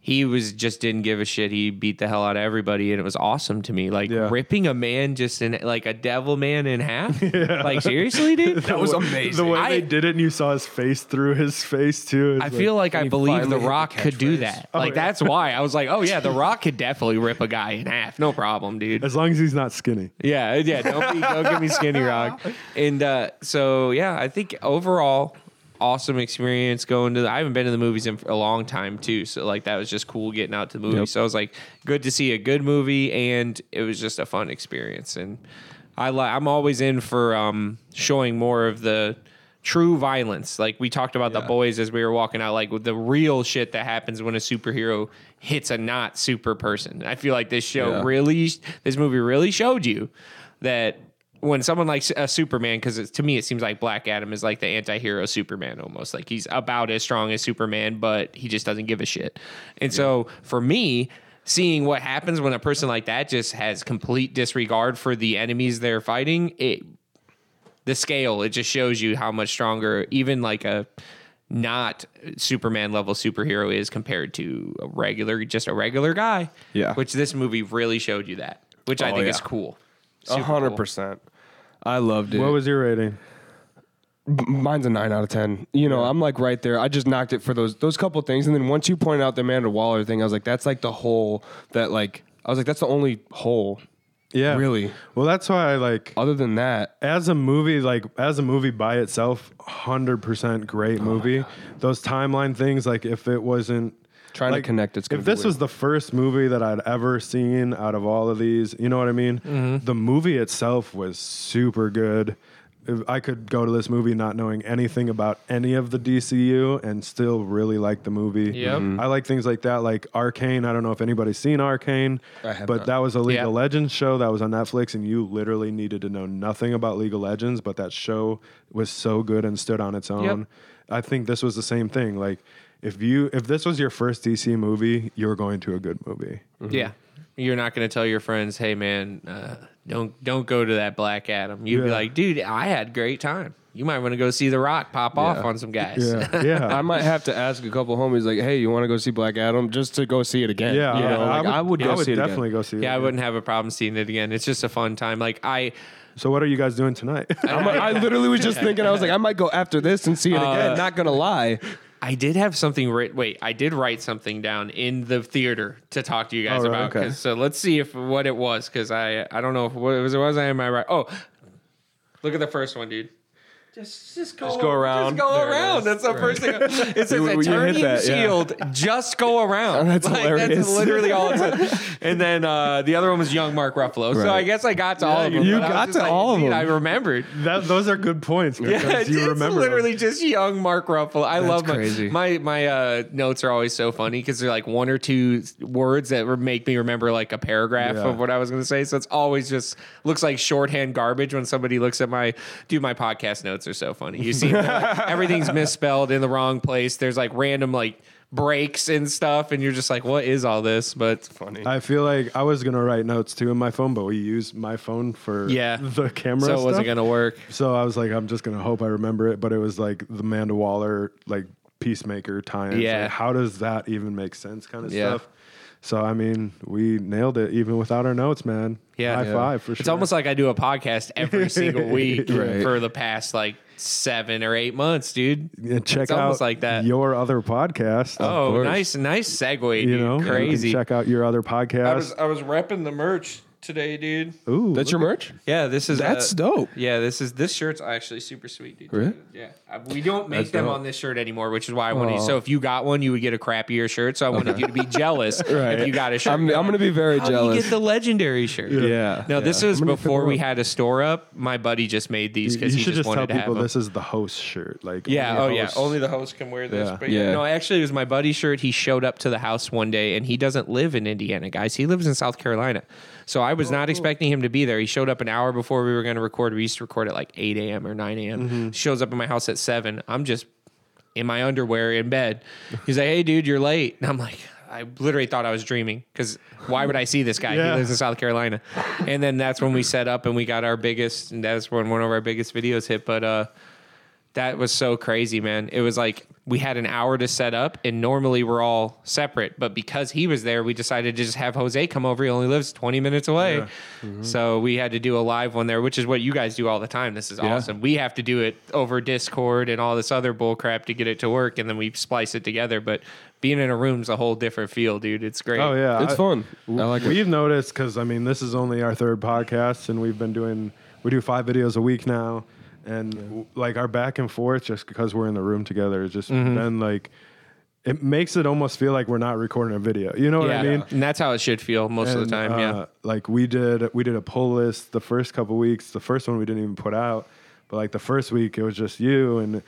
he was just didn't give a shit. He beat the hell out of everybody, and it was awesome to me. Like Yeah. ripping a man just in like a devil man in half. Like seriously, dude. That was amazing. The way I- they did it, and you saw his face through his face too. I like- feel like I believe The finally hit the Rock could do catchphrase. that. Oh, like yeah. that's why I was like, oh yeah, The Rock could definitely rip a guy in half, no problem, dude. as long as he's not skinny. Yeah, yeah. Don't be, don't give me skinny rock. And uh, so yeah, I think overall, awesome experience going to. The, I haven't been to the movies in a long time too, so like that was just cool getting out to the movie. Yep. So I was like, good to see a good movie, and it was just a fun experience. And I like. I'm always in for um, showing more of the true violence. Like we talked about the boys as we were walking out, like with the real shit that happens when a superhero hits a not super person. I feel like this show Yeah. really, this movie really showed you that when someone like a Superman, because to me it seems like Black Adam is like the anti-hero Superman almost. Like he's about as strong as Superman, but he just doesn't give a shit. And so for me, seeing what happens when a person like that just has complete disregard for the enemies they're fighting, it the scale it just shows you how much stronger even like a not Superman level superhero is compared to a regular just a regular guy. Yeah. Which this movie really showed you that, which I Oh, think yeah. is cool. A hundred percent. I loved it. What was your rating? Mine's a nine out of ten. You know, I'm like right there. I just knocked it for those those couple things, and then once you pointed out the Amanda Waller thing, I was like, that's like the hole that like I was like, that's the only hole. Yeah, Really? Well, that's why I like Other than that, as a movie, like as a movie by itself, hundred percent great oh movie. Those timeline things, like if it wasn't trying like, to connect, it's if this was the first movie that I'd ever seen out of all of these, you know what I mean? Mm-hmm. The movie itself was super good. If I could go to this movie not knowing anything about any of the DCU and still really like the movie. Yep. Mhm. I like things like that, like Arcane. I don't know if anybody's seen Arcane, but not. that was a League Yeah. of Legends show that was on Netflix, and you literally needed to know nothing about League of Legends, but that show was so good and stood on its own. I think this was the same thing. Like if you if this was your first DC movie, you're going to a good movie. Yeah. You're not going to tell your friends, "Hey man, uh, don't don't go to that Black Adam." You'd be like, "Dude, I had great time. You might want to go see The Rock pop off on some guys." Yeah, yeah. I might have to ask a couple homies like, hey, you want to go see Black Adam just to go see it again? yeah, you know, like, I would, go I would see it again. definitely go see it. yeah, I wouldn't have a problem seeing it again. It's just a fun time. Like I, So what are you guys doing tonight? I'm, I literally was just thinking, I was like, I might go after this and see it Uh, again. Not gonna lie. I did have something writ. Wait, I did write something down in the theater to talk to you guys Oh, right, about. okay. So let's see if what it was because I I don't know if what it was. Was I am I right? Oh, look at the first one, dude. Just, just go, Just go around. Just go There around. That's the first thing. It says You- you attorney that, yeah. shield. Just go around. That's Like, hilarious. That's literally all it says. And then uh, the other one was young Mark Ruffalo. So I guess I got to all of them. you but I was got to like, all of dude, them. I remembered. That, those are good points because Yeah, you it's remember. literally them. just young Mark Ruffalo. I love my crazy. my my uh, notes are always so funny because they're like one or two words that make me remember like a paragraph Yeah. of what I was going to say. So it's always just looks like shorthand garbage when somebody looks at my dude. My podcast notes are so funny. You see, like, everything's misspelled in the wrong place. There's like random like breaks and stuff, and you're just like, what is all this? But Funny. I feel like I was gonna write notes too in my phone, but we used my phone for Yeah. the camera. so it wasn't stuff. going to work. So I was like, I'm just gonna hope I remember it. But it was like the Amanda Waller like peacemaker tie-in. Yeah. Like, how does that even make sense? Kind of Yeah. stuff. So I mean, we nailed it even without our notes, man. Yeah. high Yeah. five for sure. It's almost like I do a podcast every single week Right. for the past like seven or eight months, dude. Yeah, check it's out almost like that. your other podcast. Oh, nice, nice segue, dude. you know, You can crazy. check out your other podcast. I podcast. was I was repping the merch today, dude. Ooh, That's your merch? Yeah, this is That's uh, dope. Yeah, this is this shirt's actually super sweet, dude. Really? Yeah, Uh, we don't make That's them dope. on this shirt anymore, which is why I wanted. Aw. So if you got one, you would get a crappier shirt. So I wanted you to be jealous if you got a shirt. I'm, I'm going to be very How do you jealous. get the legendary shirt? yeah. No, this Yeah. is I'm gonna pick before one we up. had a store up. My buddy just made these you because he should just just tell wanted to have people them. this is the host shirt. Like, Yeah. Oh, only yeah. hosts- Only the host can wear this. Yeah. But yeah. Yeah. No, actually, it was my buddy's shirt. He showed up to the house one day, and he doesn't live in Indiana, guys. He lives in South Carolina. So I was not expecting him to be there. He showed up an hour before we were going to record. We used to record at like 8 a.m. or 9 a.m. Shows up in my house at 7. I'm just in my underwear in bed. He's like, hey, dude, you're late. And I'm like, I literally thought I was dreaming because why would I see this guy? Yeah. He lives in South Carolina. And then that's when we set up and we got our biggest, and that's when one of our biggest videos hit. But, uh, that was so crazy, man. It was like we had an hour to set up, and normally we're all separate. But because he was there, we decided to just have Jose come over. He only lives 20 minutes away. Mm-hmm. So we had to do a live one there, which is what you guys do all the time. This is Yeah. awesome. We have to do it over Discord and all this other bull crap to get it to work, and then we splice it together. But being in a room's a whole different feel, dude. It's great. Oh yeah, It's I- fun. I like it. We've noticed because I mean this is only our third podcast, and we've been doing we do five videos a week now, and w- like our back and forth just because we're in the room together has just Mm-hmm. been like it makes it almost feel like we're not recording a video. You know what yeah, I mean? and that's how it should feel most of the time. uh, yeah. like we did we did a pull list the first couple weeks. The first one we didn't even put out, but like the first week it was just you and.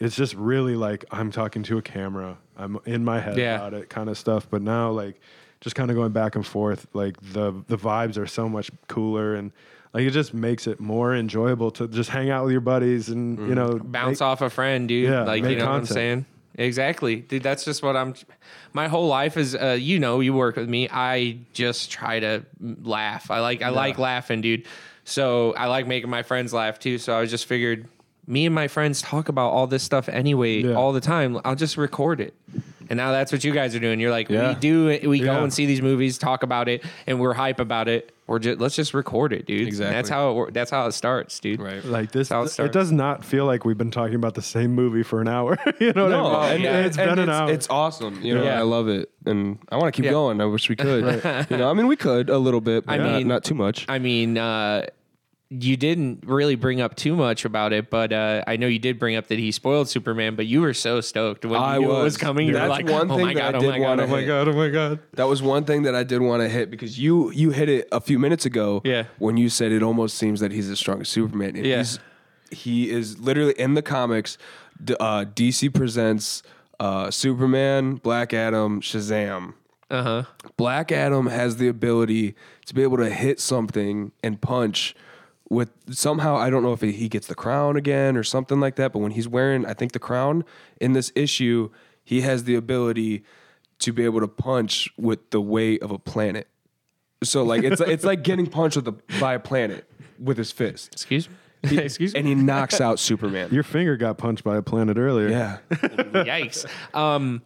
It's just really like I'm talking to a camera. I'm in my head Yeah. about it, kind of stuff. But now, like, just kind of going back and forth, like the the vibes are so much cooler, and like it just makes it more enjoyable to just hang out with your buddies and you know bounce make- off a friend, dude. Yeah, like you make know what I'm saying. Exactly, dude. That's just what I'm. My whole life is, uh, you know, you work with me. I just try to laugh. I like, I like laughing, dude. So I like making my friends laugh too. So I just figured, me and my friends talk about all this stuff anyway, Yeah. all the time. I'll just record it. And now that's what you guys are doing. You're like, Yeah. we do it. We go Yeah. and see these movies, talk about it, and we're hype about it. We're just let's just record it, dude. And That's how it. That's how it starts, dude. Right. like this. How it It, does not feel like we've been talking about the same movie for an hour. you know what No, I mean? and, yeah. and- it's and been an hour. it's awesome. You know, Yeah. I love it, and I want to keep Yeah. going. I wish we could. you know, I mean, we could a little bit, but I not, mean- not too much. I mean, uh, you didn't really bring up too much about it, but uh, I know you did bring up that he spoiled Superman. But you were so stoked when I you was. was coming. That's like, one "Oh thing my that god! I Oh did my god! wanna Oh my hit. god! Oh my god!" That was one thing that I did want to hit because you you hit it a few minutes ago. Yeah. When you said it almost seems that he's as strong as Superman. And Yeah. He's, he is literally in the comics. D- uh, DC presents uh, Superman, Black Adam, Shazam. Uh huh. Black Adam has the ability to be able to hit something and punch with somehow I don't know if he gets the crown again or something like that, but when he's wearing I think the crown in this issue, he has the ability to be able to punch with the weight of a planet. So like it's it's like getting punched with a, by a planet with his fist. Excuse me. Excuse me. And he knocks out Superman. Your finger got punched by a planet earlier. Yeah. Yikes. Um,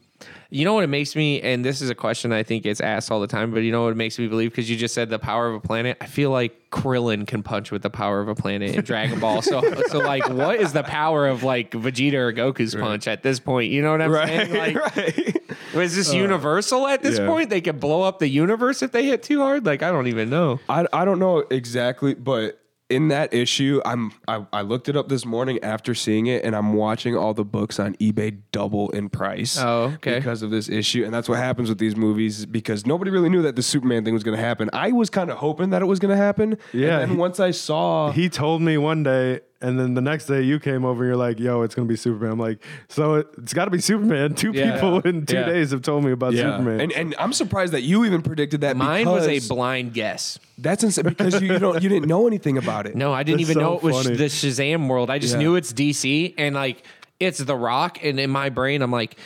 you know what it makes me, and this is a question I think gets asked all the time, but you know what it makes me believe? Because you just said the power of a planet. I feel like Krillin can punch with the power of a planet in Dragon Ball. So, so like, what is the power of like Vegeta or Goku's punch at this point? You know what I'm saying? Like, right. is this uh, universal at this yeah. point? They could blow up the universe if they hit too hard. Like, I don't even know. I, I don't know exactly, but in that issue, I'm I, I looked it up this morning after seeing it, and I'm watching all the books on eBay double in price. Oh, okay. Because of this issue, and that's what happens with these movies because nobody really knew that the Superman thing was going to happen. I was kind of hoping that it was going to happen. Yeah, And then he- once I saw, He told me one day, and then the next day you came over and you're like, yo, it's going to be Superman. I'm like, so it, it's got to be Superman. Two Yeah. people in two Yeah. days have told me about yeah, Superman. and and I'm surprised that you even predicted that. Mine was a blind guess. That's insane because you, you don't you didn't know anything about it. No, I didn't That's even so know it was funny. the Shazam world. I just Yeah. knew it's DC and like it's The Rock. And in my brain, I'm like,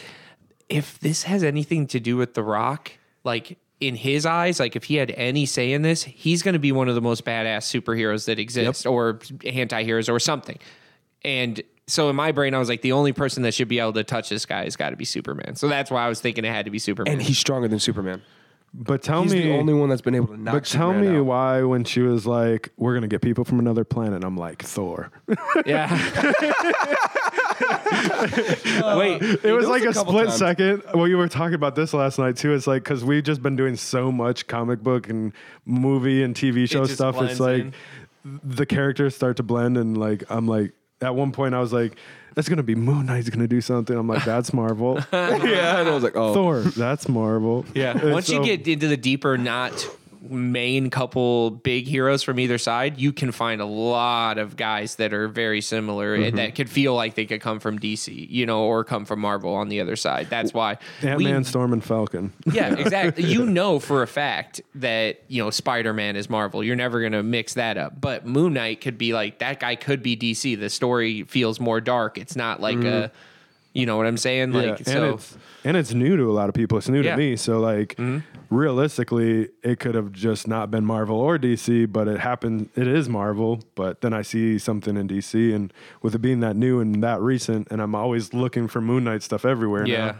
if this has anything to do with The Rock, like in his eyes, like if he had any say in this, he's going to be one of the most badass superheroes that exist or anti heroes or something. And so in my brain, I was like, the only person that should be able to touch this guy has got to be Superman. So that's why I was thinking it had to be Superman. and he's stronger than Superman. but tell He's me, the only one that's been able to knock. but tell Superman me out. why when she was like, we're going to get people from another planet, I'm like, Thor. yeah. Wait, It was was like a a, split times. second. Well, you were talking about this last night too. It's like because we've just been doing so much comic book and movie and TV show just stuff. It's like in. the characters start to blend, and like I'm like at one point I was like, "That's gonna be Moon Knight's gonna do something." I'm like, "That's Marvel." yeah, and I was like, oh, Thor, that's Marvel. Yeah. And Once you get into the deeper, not main couple big heroes from either side, you can find a lot of guys that are very similar Mm-hmm. and that could feel like they could come from DC, you know, or come from Marvel on the other side. That's why Ant Man, Storm, and Falcon. yeah, exactly. you know for a fact that you know Spider Man is Marvel. You're never gonna mix that up. But Moon Knight could be like that guy could be DC. The story feels more dark. It's not like a, you know what I'm saying? Like Mm-hmm. so. and it's and it's new to a lot of people. It's new Yeah. to me. So like, realistically, it could have just not been Marvel or DC, but it happened. It is Marvel. But then I see something in DC, and with it being that new and that recent, and I'm always looking for Moon Knight stuff everywhere Yeah. now.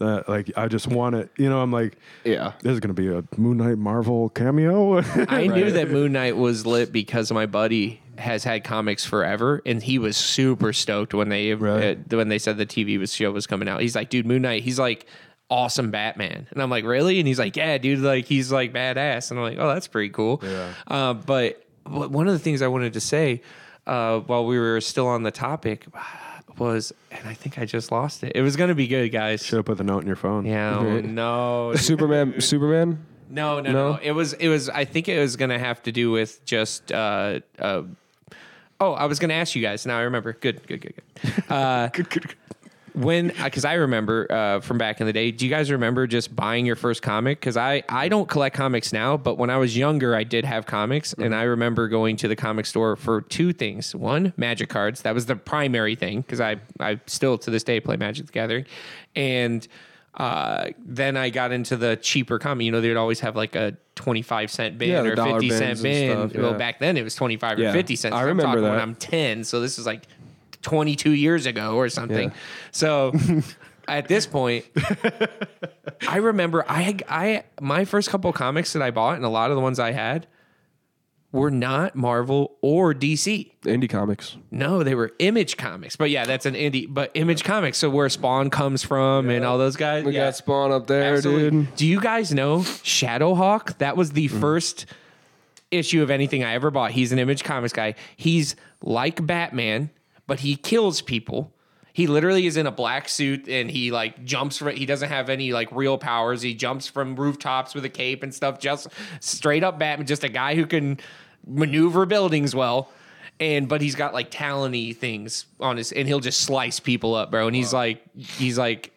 That like I just want it. You know, I'm like, yeah. there's gonna be a Moon Knight Marvel cameo. I knew that Moon Knight was lit because my buddy has had comics forever, and he was super stoked when they Right. uh, when they said the TV was show was coming out. He's like, "Dude, Moon Knight." He's like, "Awesome Batman," and I'm like, "Really?" And he's like, "Yeah, dude. Like, he's like badass." And I'm like, "Oh, that's pretty cool." Yeah. Uh, but but one of the things I wanted to say uh, while we were still on the topic was, and I think I just lost it. It was going to be good, guys. Should have put the note in your phone. Yeah. Oh, no. Superman, Superman. No, no, No? no, It was it was I think it was gonna have to do with just uh uh oh, I was gonna ask you guys. Now I remember. Good, good, good, good. Uh Good, good, good. When because I remember uh, from back in the day. Do you guys remember just buying your first comic? Because I I don't collect comics now, but when I was younger, I did have comics, and I remember going to the comic store for two things. One, magic cards. That was the primary thing because I I still to this day play Magic the Gathering, and. Uh, then I got into the cheaper comic. You know, they'd always have like a twenty-five cent bin Yeah, or dollar fifty bins cent and bin. stuff, Well, back then it was twenty-five or fifty cents. I I'm remember talking when that. I'm ten, so this is like 22 years ago or something. Yeah. So at this point, I remember I I my first couple comics that I bought and a lot of the ones I had were not Marvel or DC. Indie comics. No, they were Image Comics. But yeah, that's an indie. But Image Comics, so where Spawn comes from and all those guys. We yeah. got Spawn up there, Absolutely. dude. Do you guys know Shadowhawk? That was the mm. first issue of anything I ever bought. He's an Image Comics guy. He's like Batman, but he kills people. He literally is in a black suit and he like jumps from he doesn't have any like real powers. He jumps from rooftops with a cape and stuff. Just straight up Batman, just a guy who can maneuver buildings well. And but he's got like talony things on his and he'll just slice people up, bro. And he's like he's like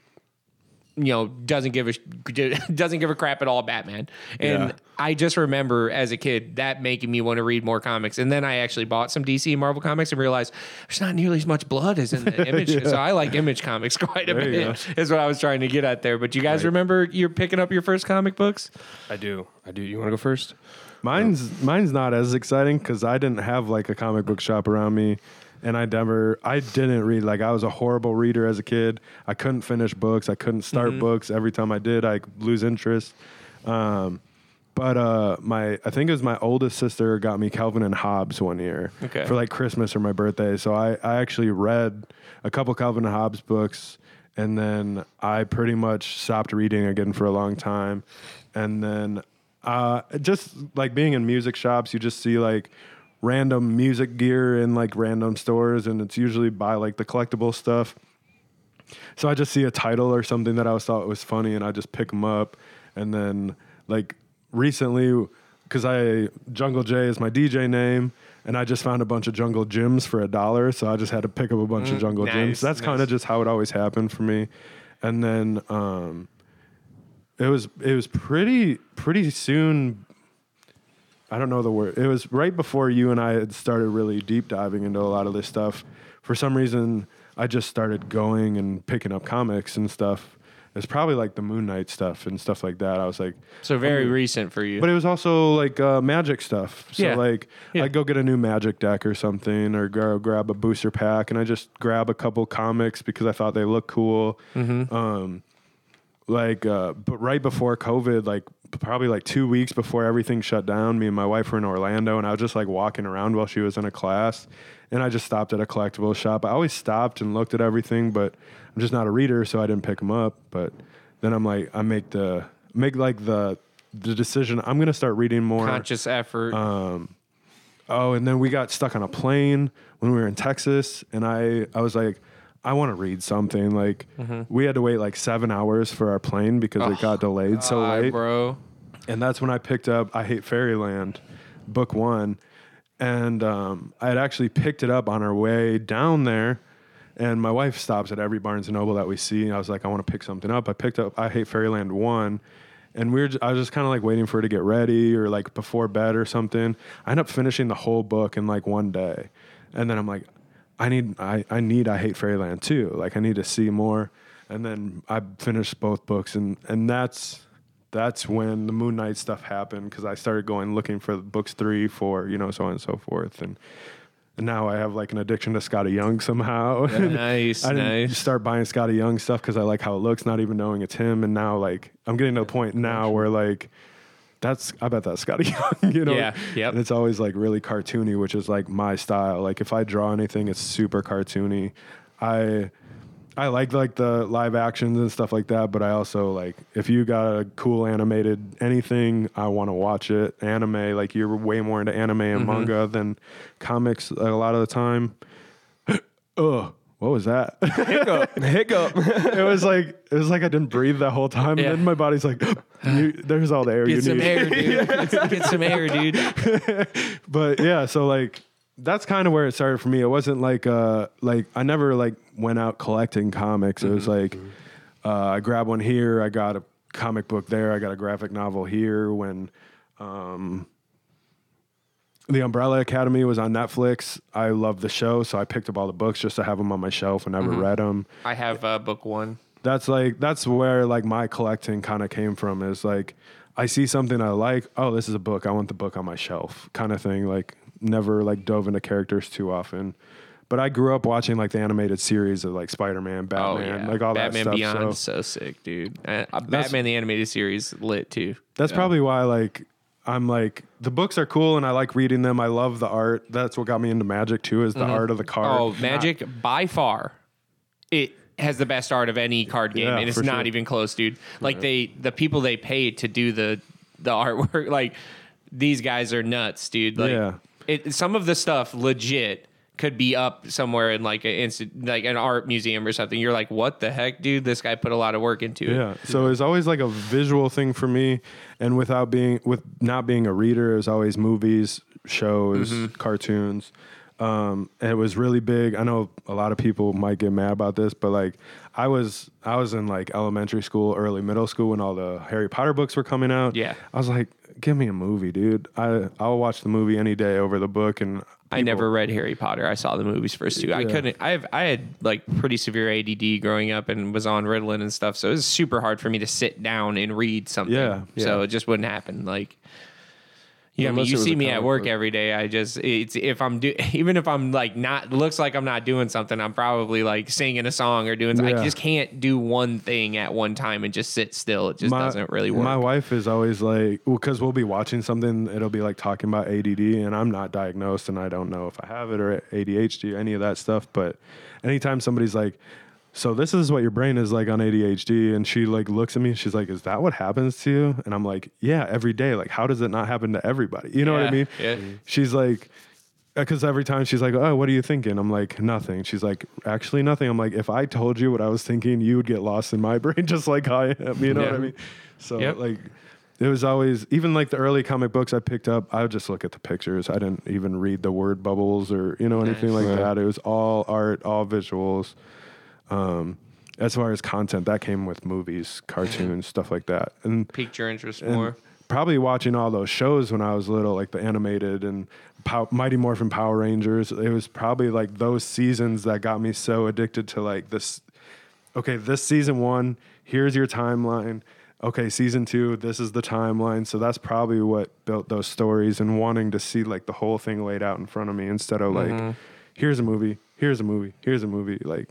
you know doesn't give a doesn't give a crap at all Batman. And Yeah. I just remember as a kid that making me want to read more comics. And then I actually bought some DC and Marvel comics and realized there's not nearly as much blood as in the image. So I like image comics quite a There you bit. Is what I was trying to get at there. But you guys remember you're picking up your first comic books? I do. I do. You want to go first? Mine's mine's not as exciting because I didn't have like a comic book shop around me, and I never I didn't read like I was a horrible reader as a kid. I couldn't finish books. I couldn't start Mm-hmm. books. Every time I did, I lose interest. Um, but uh, my I think it was my oldest sister got me Calvin and Hobbes one year Okay. for like Christmas or my birthday. So I I actually read a couple Calvin and Hobbes books. And then I pretty much stopped reading again for a long time. And then uh, just like being in music shops, you just see like random music gear in like random stores, and it's usually buy like the collectible stuff. So I just see a title or something that I was thought was funny, and I just pick them up. And then like recently, because I Jungle J is my DJ name, and I just found a bunch of Jungle Gyms for a dollar, so I just had to pick up a bunch of Jungle nice, Gyms. That's kind of just how it always happened for me. And then um, it was it was pretty pretty soon. I don't know the word. It was right before you and I had started really deep diving into a lot of this stuff. For some reason, I just started going and picking up comics and stuff. It's probably like the Moon Knight stuff and stuff like that. I was like, So very recent for you. but it was also like uh, magic stuff. So Yeah. like Yeah. I'd go get a new magic deck or something, or go grab a booster pack, and I just grab a couple comics because I thought they looked cool. Mm-hmm. Um, like, uh, but right before COVID, like probably like two weeks before everything shut down, me and my wife were in Orlando, and I was just like walking around while she was in a class, and I just stopped at a collectible shop. I always stopped and looked at everything, but I'm just not a reader, so I didn't pick them up. But then I'm like, I make the make like the the decision. I'm gonna start reading more. Conscious effort. Um, oh, and then we got stuck on a plane when we were in Texas, and I I was like, I want to read something. Like we had to wait like seven hours for our plane because it got delayed so late. bro. And that's when I picked up I Hate Fairyland, book one, and um, I had actually picked it up on our way down there. And my wife stops at every Barnes and Noble that we see. And I was like, I want to pick something up. I picked up I Hate Fairyland one, and we were j- I was just kind of like waiting for her to get ready or like before bed or something. I end up finishing the whole book in like one day, and then I'm like, I need I I need I Hate Fairyland too. Like I need to see more. And then I finished both books, and and that's that's when the Moon Knight stuff happened because I started going looking for books three, four, you know, so on and so forth, and. And now I have like an addiction to Skottie Young somehow. Nice, I didn't nice. start buying Skottie Young stuff because I like how it looks, not even knowing it's him. And now like I'm getting to the point now where like that's I bet that's Skottie Young, you know. Yeah, yep. And it's always like really cartoony, which is like my style. Like if I draw anything, it's super cartoony. I I like like the live actions and stuff like that, but I also like if you got a cool animated anything, I want to watch it. Anime, like you're way more into anime and Mm-hmm. manga than comics a lot of the time. Ugh, what was that? Hiccup. Hiccup. it was like it was like I didn't breathe the whole time, Yeah. and then my body's like, you, "There's all the air you need. Get some need." air, dude. Get, get some air, dude. But yeah, so like that's kind of where it started for me. It wasn't like uh like I never like went out collecting comics. It was like uh, I grabbed one here, I got a comic book there, I got a graphic novel here. When um, the Umbrella Academy was on Netflix, I loved the show, so I picked up all the books just to have them on my shelf and never read them. I have uh, book one. that's like that's where like my collecting kind of came from is like i see something i like oh this is a book i want the book on my shelf kind of thing like never like dove into characters too often but i grew up watching like the animated series of like spider-man Oh batman yeah, like all Batman that stuff Beyond, so so sick, dude. Uh, Batman the animated series lit too. that's probably why like i'm like the books are cool and i like reading them i love the art that's what got me into magic too is the mm-hmm. art of the card Oh, Not- Magic by far, it has the best art of any card game, Yeah, and it's not sure. even close, dude. Like they, the people they pay to do the the artwork, like these guys are nuts, dude. Like, Yeah. it, some of the stuff legit could be up somewhere in like a instant, like an art museum or something. You're like, what the heck, dude? This guy put a lot of work into it. Yeah. So it was always like a visual thing for me, and without being with not being a reader, it was always movies, shows, Mm-hmm. cartoons. Um, and it was really big. I know a lot of people might get mad about this, but like I was, I was in like elementary school, early middle school when all the Harry Potter books were coming out. Yeah. I was like, give me a movie, dude. I I'll watch the movie any day over the book. And I never read Harry Potter. I saw the movies first two. I couldn't. I have. I had like pretty severe ADD growing up and was on Ritalin and stuff. So it was super hard for me to sit down and read something. Yeah, So it just wouldn't happen. Like. Know, I mean, you see me at work book. every day. I just it's if I'm do even if I'm like not looks like I'm not doing something. I'm probably like singing a song or doing. I just can't do one thing at one time and just sit still. It just doesn't really work. My wife is always like, because we'll be watching something, it'll be like talking about ADD, and I'm not diagnosed, and I don't know if I have it or ADHD, any of that stuff. But anytime somebody's like, so this is what your brain is like on ADHD, and she like looks at me, she's like, is that what happens to you? And I'm like, yeah, every day. Like, how does it not happen to everybody? You know what I mean? yeah. She's like, uh, because every time she's like, "Oh, what are you thinking?" I'm like, "Nothing." She's like, "Actually, nothing." I'm like, "If I told you what I was thinking, you would get lost in my brain, just like I am." You know what I mean? So Yep. like, it was always even like the early comic books I picked up. I would just look at the pictures. I didn't even read the word bubbles or you know anything Nice. like Right. that. It was all art, all visuals. Um, as far as content, that came with movies, cartoons, stuff like that, and Piqued your interest and more. Probably watching all those shows when I was little, like the animated and Pow- Mighty Morphin Power Rangers. It was probably like those seasons that got me so addicted to like this. Okay, this season one, here's your timeline. Okay, season two, this is the timeline. So that's probably what built those stories and wanting to see like the whole thing laid out in front of me instead of like, here's a movie, here's a movie, here's a movie. Like,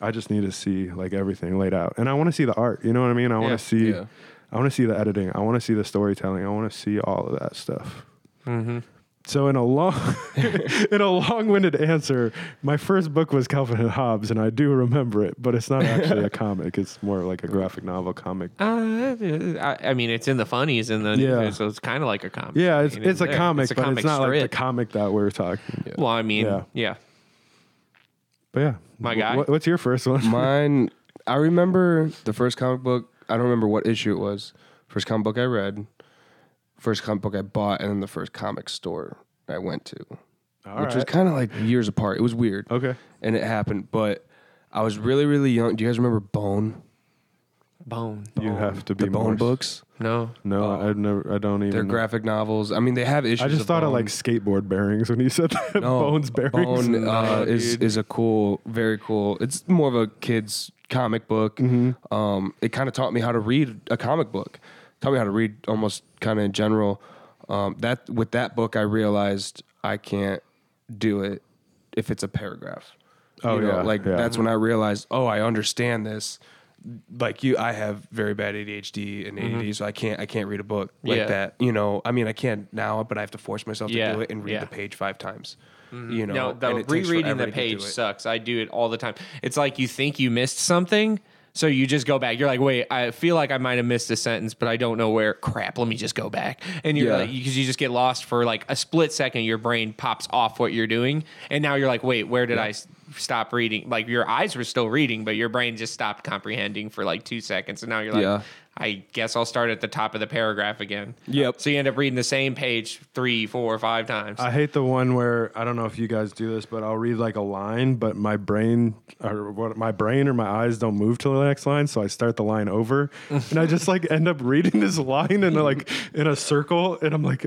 I just need to see like everything laid out, and I want to see the art. You know what I mean? I want to see, Yeah. I want to see the editing. I want to see the storytelling. I want to see all of that stuff. Mm-hmm. So in a long, in a long-winded answer, my first book was Calvin and Hobbes, and I do remember it, but it's not actually a comic. It's more like a graphic novel comic. Uh, I, I mean, it's in the funnies and the Yeah. so it's kind of like a comic. Yeah, I it's mean, it's a comic, a but comic it's not like the comic that we're talking. Yeah. Well, I mean, Yeah. yeah. But yeah, My Wh- guy. wh- what's your first one? Mine, I remember the first comic book. I don't remember what issue it was. First comic book I read, first comic book I bought, and then the first comic store I went to, All which was kind of like years apart. It was weird, okay. and it happened. But I was really, really young. Do you guys remember Bone? Bone. You have to be The Bone more- books. No. No, Oh. I've never. I don't even. They're graphic novels. I mean, they have issues. I just thought Bone. of like skateboard bearings when you said that. No, Bones bearings. Bone uh, is dude. is a cool, very cool. It's more of a kid's comic book. Mm-hmm. Um, it kind of taught me how to read a comic book. Taught me how to read almost kind of in general. Um, that with that book, I realized I can't do it if it's a paragraph. Oh, yeah, like yeah. that's when I realized, oh, I understand this. Like you, I have very bad ADHD and ADD, mm-hmm. so I can't I can't read a book like Yeah. that. You know, I mean, I can't now, but I have to force myself to Yeah, do it and read yeah. the page five times. Mm-hmm. You know, No, the rereading the page sucks. I do it all the time. It's like you think you missed something, so you just go back. You're like, wait, I feel like I might have missed a sentence, but I don't know where. Crap, let me just go back. And you're Yeah. like, because you just get lost for like a split second. Your brain pops off what you're doing, and now you're like, wait, where did I s- stop reading? Like your eyes were still reading, but your brain just stopped comprehending for like two seconds, and now you're like. Yeah. I guess I'll start at the top of the paragraph again. Yep. So you end up reading the same page three, four, five times. I hate the one where I don't know if you guys do this, but I'll read like a line, but my brain or what my brain or my eyes don't move to the next line, so I start the line over, and I just like end up reading this line in a, like in a circle, and I'm like,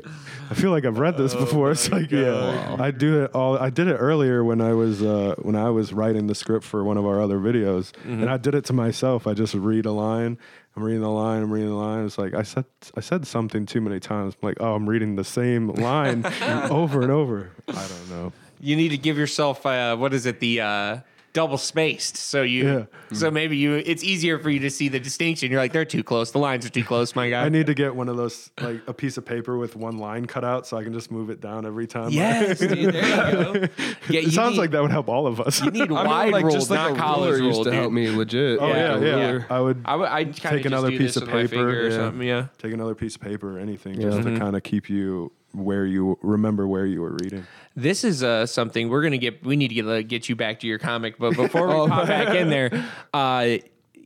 I feel like I've read this before. It's like yeah, I do it all. I did it earlier when I was uh, when I was writing the script for one of our other videos, and I did it to myself. I just read a line. I'm reading the line. I'm reading the line. It's like I said. I said something too many times. I'm like, oh, I'm reading the same line over and over. I don't know. you need to give yourself uh, what is it the uh, double spaced so you Yeah. so maybe you it's easier for you to see the distinction you're like they're too close the lines are too close my guy I need to get one of those, like a piece of paper with one line cut out, so I can just move it down every time. yes dude, there you go yeah, it sounds like that would help all of us. you need I mean, wide like, rule just like not a college rule used to dude. help me legit. oh Yeah, yeah, yeah. yeah. I would I would I'd take another piece of paper or yeah. something yeah Take another piece of paper or anything, Yeah. just Mm-hmm. to kind of keep you where you remember where you were reading. This is uh, something we're gonna get. We need to get, uh, get you back to your comic, but before we pop back in there, uh,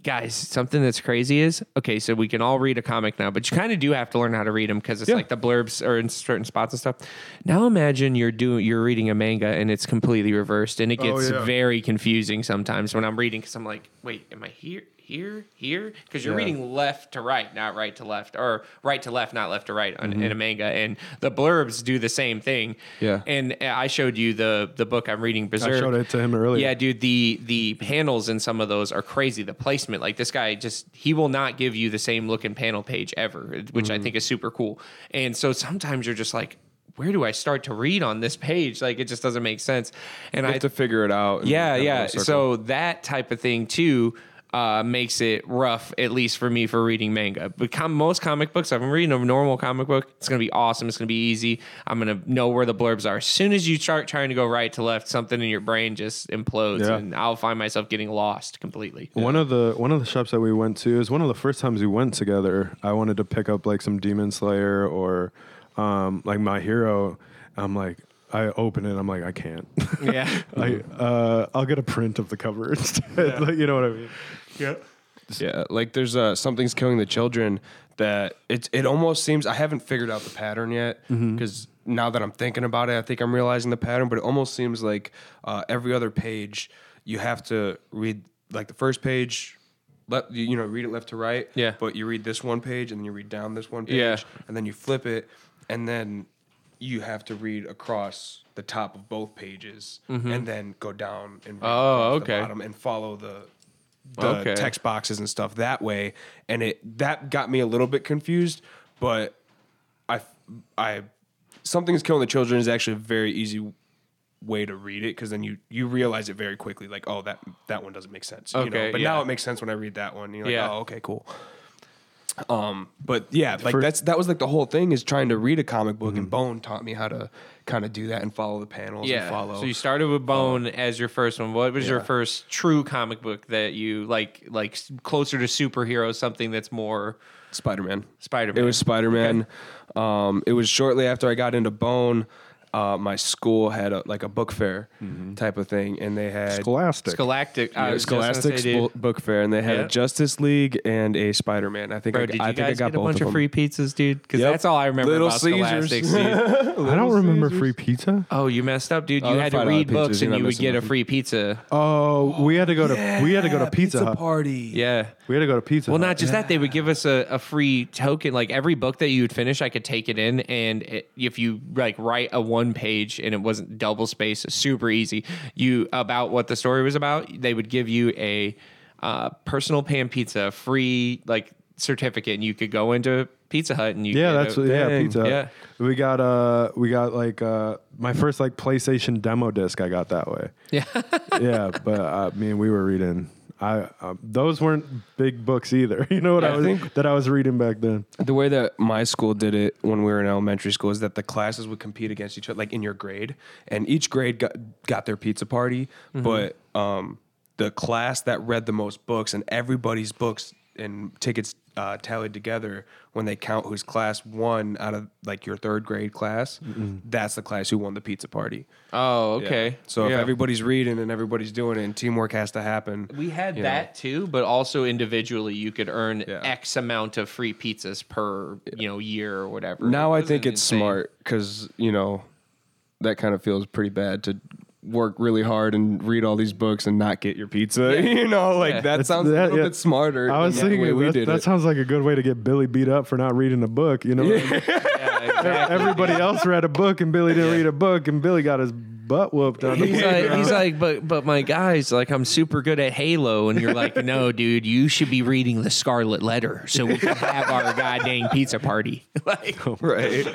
guys, something that's crazy is okay. So we can all read a comic now, but you kind of do have to learn how to read them because it's Yeah. like the blurbs are in certain spots and stuff. Now imagine you're doing you're reading a manga and it's completely reversed, and it Oh, gets yeah. very confusing sometimes when I'm reading because I'm like, wait, am I here? Here, here, because you're Yeah. reading left to right, not right to left, or right to left, not left to right on, Mm-hmm. in a manga, and the blurbs do the same thing. Yeah. And I showed you the the book I'm reading, Berserk. I showed it to him earlier. Yeah, dude, the the panels in some of those are crazy. The placement, like this guy, just he will not give you the same looking panel page ever, which I think is super cool. And so sometimes you're just like, where do I start to read on this page? Like it just doesn't make sense. And I have to figure it out. yeah, yeah. So that type of thing too uh, makes it rough, at least for me, for reading manga. But com- most comic books, if I'm reading a normal comic book, it's gonna be awesome. It's gonna be easy. I'm gonna know where the blurbs are. As soon as you start trying to go right to left, something in your brain just implodes, Yeah. and I'll find myself getting lost completely. One of the one of the shops that we went to is one of the first times we went together. I wanted to pick up like some Demon Slayer or um, like My Hero. I'm like, I open it. And I'm like, I can't. Yeah. I uh, I'll get a print of the cover instead. Like, you know what I mean? yeah. Yeah, like there's uh, something's killing the children that it it almost seems I haven't figured out the pattern yet because now that I'm thinking about it, I think I'm realizing the pattern. But it almost seems like uh, every other page you have to read like the first page. Let you you know read it left to right. Yeah. But you read this one page and then you read down this one page. Yeah. And then you flip it and then you have to read across the top of both pages mm-hmm. and then go down and read Oh, okay. the bottom and follow the the Okay. text boxes and stuff that way and it that got me a little bit confused but i i something's killing the children is actually a very easy way to read it because then you you realize it very quickly like oh that that one doesn't make sense you know? Okay, but yeah. now it makes sense when i read that one you're like Yeah. oh okay cool um but yeah like For- that's that was like the whole thing is trying to read a comic book Mm-hmm. and bone taught me how to kind of do that and follow the panels Yeah. and follow So you started with Bone as your first one. What was your first true comic book that you like like closer to superhero, something that's more spider-man Spider-Man? It was Spider Man. Um, it was shortly after I got into Bone. Uh, my school had a, like a book fair type of thing, and they had Scholastic. Scholastic. I yeah, was just gonna Scholastic say, dude. book fair, and they had Yeah. a Justice League and a Spider Man. I think Bro, I, did you I think guys I got get a bunch of of free pizzas, dude? Because Yep. that's all I remember Little about Caesars. Scholastics, dude. I don't remember free pizza. oh, you messed up, dude. Oh, you they're had to read books and you would missing get a free pizza. Oh, we had to go to we had to go to Pizza, Hut. party. Yeah. We had to go to Pizza. Well, not just that, they would give us a, a free token. Like every book that you would finish, I could take it in, and if you like write a one page and it wasn't double space, super easy. You about what the story was about, they would give you a uh, personal pan pizza free like certificate, and you could go into Pizza Hut and you Yeah, that's a, yeah, Pizza. Hut. Yeah. We got uh we got like uh my first like PlayStation demo disc I got that way. yeah. yeah, but I mean we were reading I uh, those weren't big books either. You know what I, I was think- that I was reading back then. The way that my school did it when we were in elementary school is that the classes would compete against each other, like in your grade, and each grade got got their pizza party. But um, the class that read the most books and everybody's books and tickets uh, tallied together when they count whose class won out of like your third grade class, that's the class who won the pizza party. Oh, okay. Yeah. So Yeah. if everybody's reading and everybody's doing it, and teamwork has to happen. We had you know. that too, but also individually, you could earn Yeah. X amount of free pizzas per you know year or whatever. Now I think it's insane. smart because you know that kind of feels pretty bad to work really hard and read all these books and not get your pizza. you know, like Yeah. that That's- sounds a that- little yeah. bit smarter. I was thinking way we that, did that it. sounds like a good way to get Billy beat up for not reading a book. You know, what I mean? Yeah, exactly. everybody else read a book and Billy didn't read a book, and Billy got his butt whooped on the He's like, playground. he's like, but but my guys, like, I'm super good at Halo, and you're like, no, dude, you should be reading the Scarlet Letter so we can have our goddamn pizza party. like, right.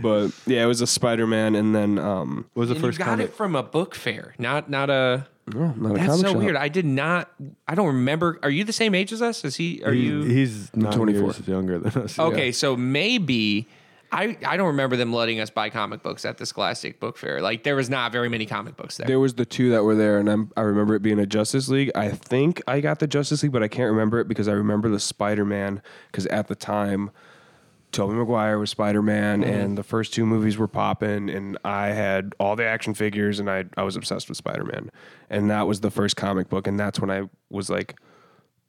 but yeah, it was a Spider Man, and then um, was the and you first got comic. it from a book fair, not not a. no, not a That's comic so shop. weird. I did not. I don't remember. Are you the same age as us? Is he? Are He- you? He's nine 24. years younger than us. Okay, so maybe I I don't remember them letting us buy comic books at the Scholastic Book Fair. Like there was not very many comic books there. There was the two that were there, and I'm, I remember it being a Justice League. I think I got the Justice League, but I can't remember it because I remember the Spider Man because at the time, Tobey Maguire was Spider Man, mm-hmm. and the first two movies were popping, and I had all the action figures, and I I was obsessed with Spider Man, and that was the first comic book, and that's when I was like,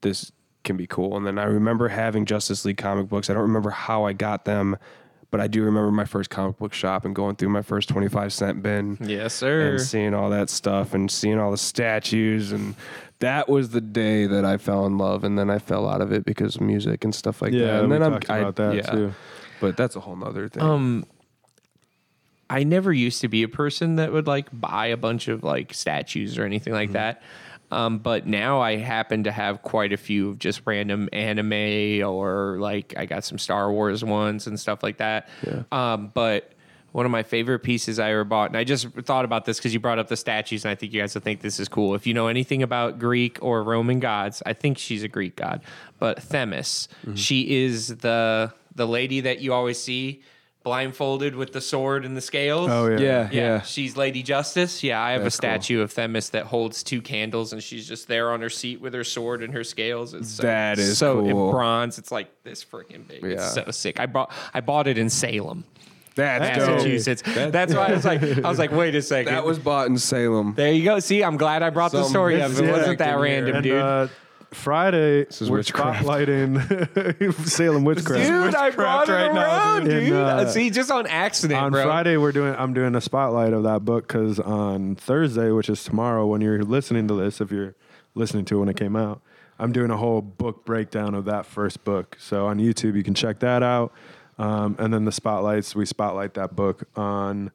this can be cool. And then I remember having Justice League comic books. I don't remember how I got them. But I do remember my first comic book shop and going through my first 25 cent bin yes, sir. and seeing all that stuff and seeing all the statues and that was the day that I fell in love and then I fell out of it because of music and stuff like Yeah, that. And we then I'm talked I- about that, yeah. too. But that's a whole nother thing. Um, I never used to be a person that would like buy a bunch of like statues or anything like that. Um, but now I happen to have quite a few of just random anime or like I got some Star Wars ones and stuff like that. Yeah. Um, but one of my favorite pieces I ever bought, and I just thought about this because you brought up the statues, and I think you guys will think this is cool. If you know anything about Greek or Roman gods, I think she's a Greek god, but Themis, she is the the lady that you always see blindfolded with the sword and the scales. Oh yeah. yeah, yeah. She's Lady Justice. Yeah, I have That's a cool. statue of Themis that holds two candles, and she's just there on her seat with her sword and her scales. It's so, That is so in bronze. It's like this freaking big. Yeah. It's so sick. I bought I bought it in Salem. That's dope. Massachusetts. That's why I was like, I was like, wait a second. That was bought in Salem. there you go. See, I'm glad I brought the story up. It wasn't that in here. random, And dude. uh, Friday, this is we're witchcraft. spotlighting Salem witchcraft. Dude, I brought it right now, around, dude. dude. And, uh, See, just on accident, on bro. Friday, we're doing. I'm doing a spotlight of that book because on Thursday, which is tomorrow, when you're listening to this, if you're listening to it when it came out, I'm doing a whole book breakdown of that first book. So on YouTube, you can check that out. Um, and then the spotlights, we spotlight that book on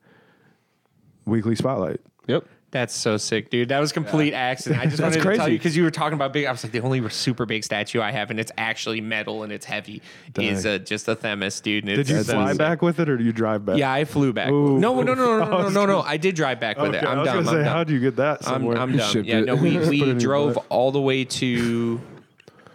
weekly spotlight. Yep. That's so sick, dude. That was complete accident. I just wanted to tell you because you were talking about big. I was like, the only super big statue I have, and it's actually metal and it's heavy, is Dang. uh, just a Themis, dude. And Did you fly sick. back with it or do you drive back? Yeah, I flew back. Ooh. No, no, no, no, no, no, no, no. I did drive back with Okay, it. I'm I was dumb. gonna I'm say, dumb. how'd you get that I'm, somewhere? I'm You dumb. Yeah, it. no, we, Just put it we drove all the way to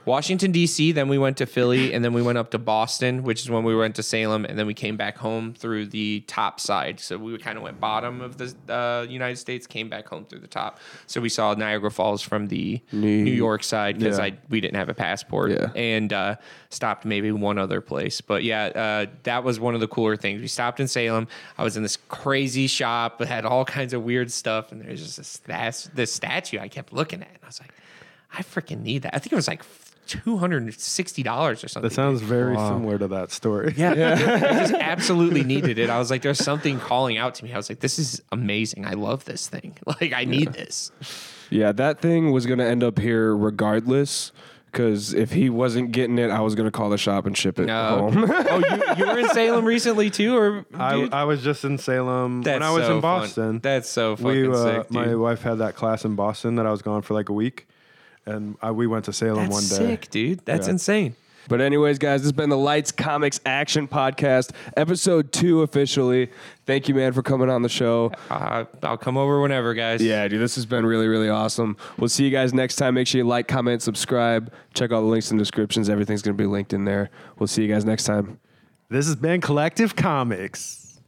Washington D.C. Then we went to Philly, and then we went up to Boston, which is when we went to Salem, and then we came back home through the top side. So we kind of went bottom of the uh, United States, came back home through the top. So we saw Niagara Falls from the Neat. New York side because Yeah. I we didn't have a passport, Yeah. and uh, stopped maybe one other place. But yeah, uh, that was one of the cooler things. We stopped in Salem. I was in this crazy shop that had all kinds of weird stuff, and there's just this, this statue I kept looking at. And I was like, I freaking need that. I think it was like two hundred and sixty dollars or something. That sounds very similar to that story. yeah, yeah. I just absolutely needed it. I was like, there's something calling out to me. I was like, this is amazing. I love this thing. Like, I need this. Yeah, that thing was gonna end up here regardless. Because if he wasn't getting it, I was gonna call the shop and ship it No. home. oh, you, you were in Salem recently too, or I. I was just in Salem when I was so in fun. Boston. That's so fucking we, uh, sick, dude. my wife had that class in Boston that I was gone for like a week, and I, we went to Salem That's one day. sick, dude. That's Yeah. insane. But anyways, guys, this has been the Lights Comics Action Podcast, episode two officially. Thank you, man, for coming on the show. Uh, I'll come over whenever, guys. Yeah, dude, this has been really, really awesome. We'll see you guys next time. Make sure you like, comment, subscribe. Check out the links in the descriptions. Everything's gonna be linked in there. We'll see you guys next time. This has been Collective Comics.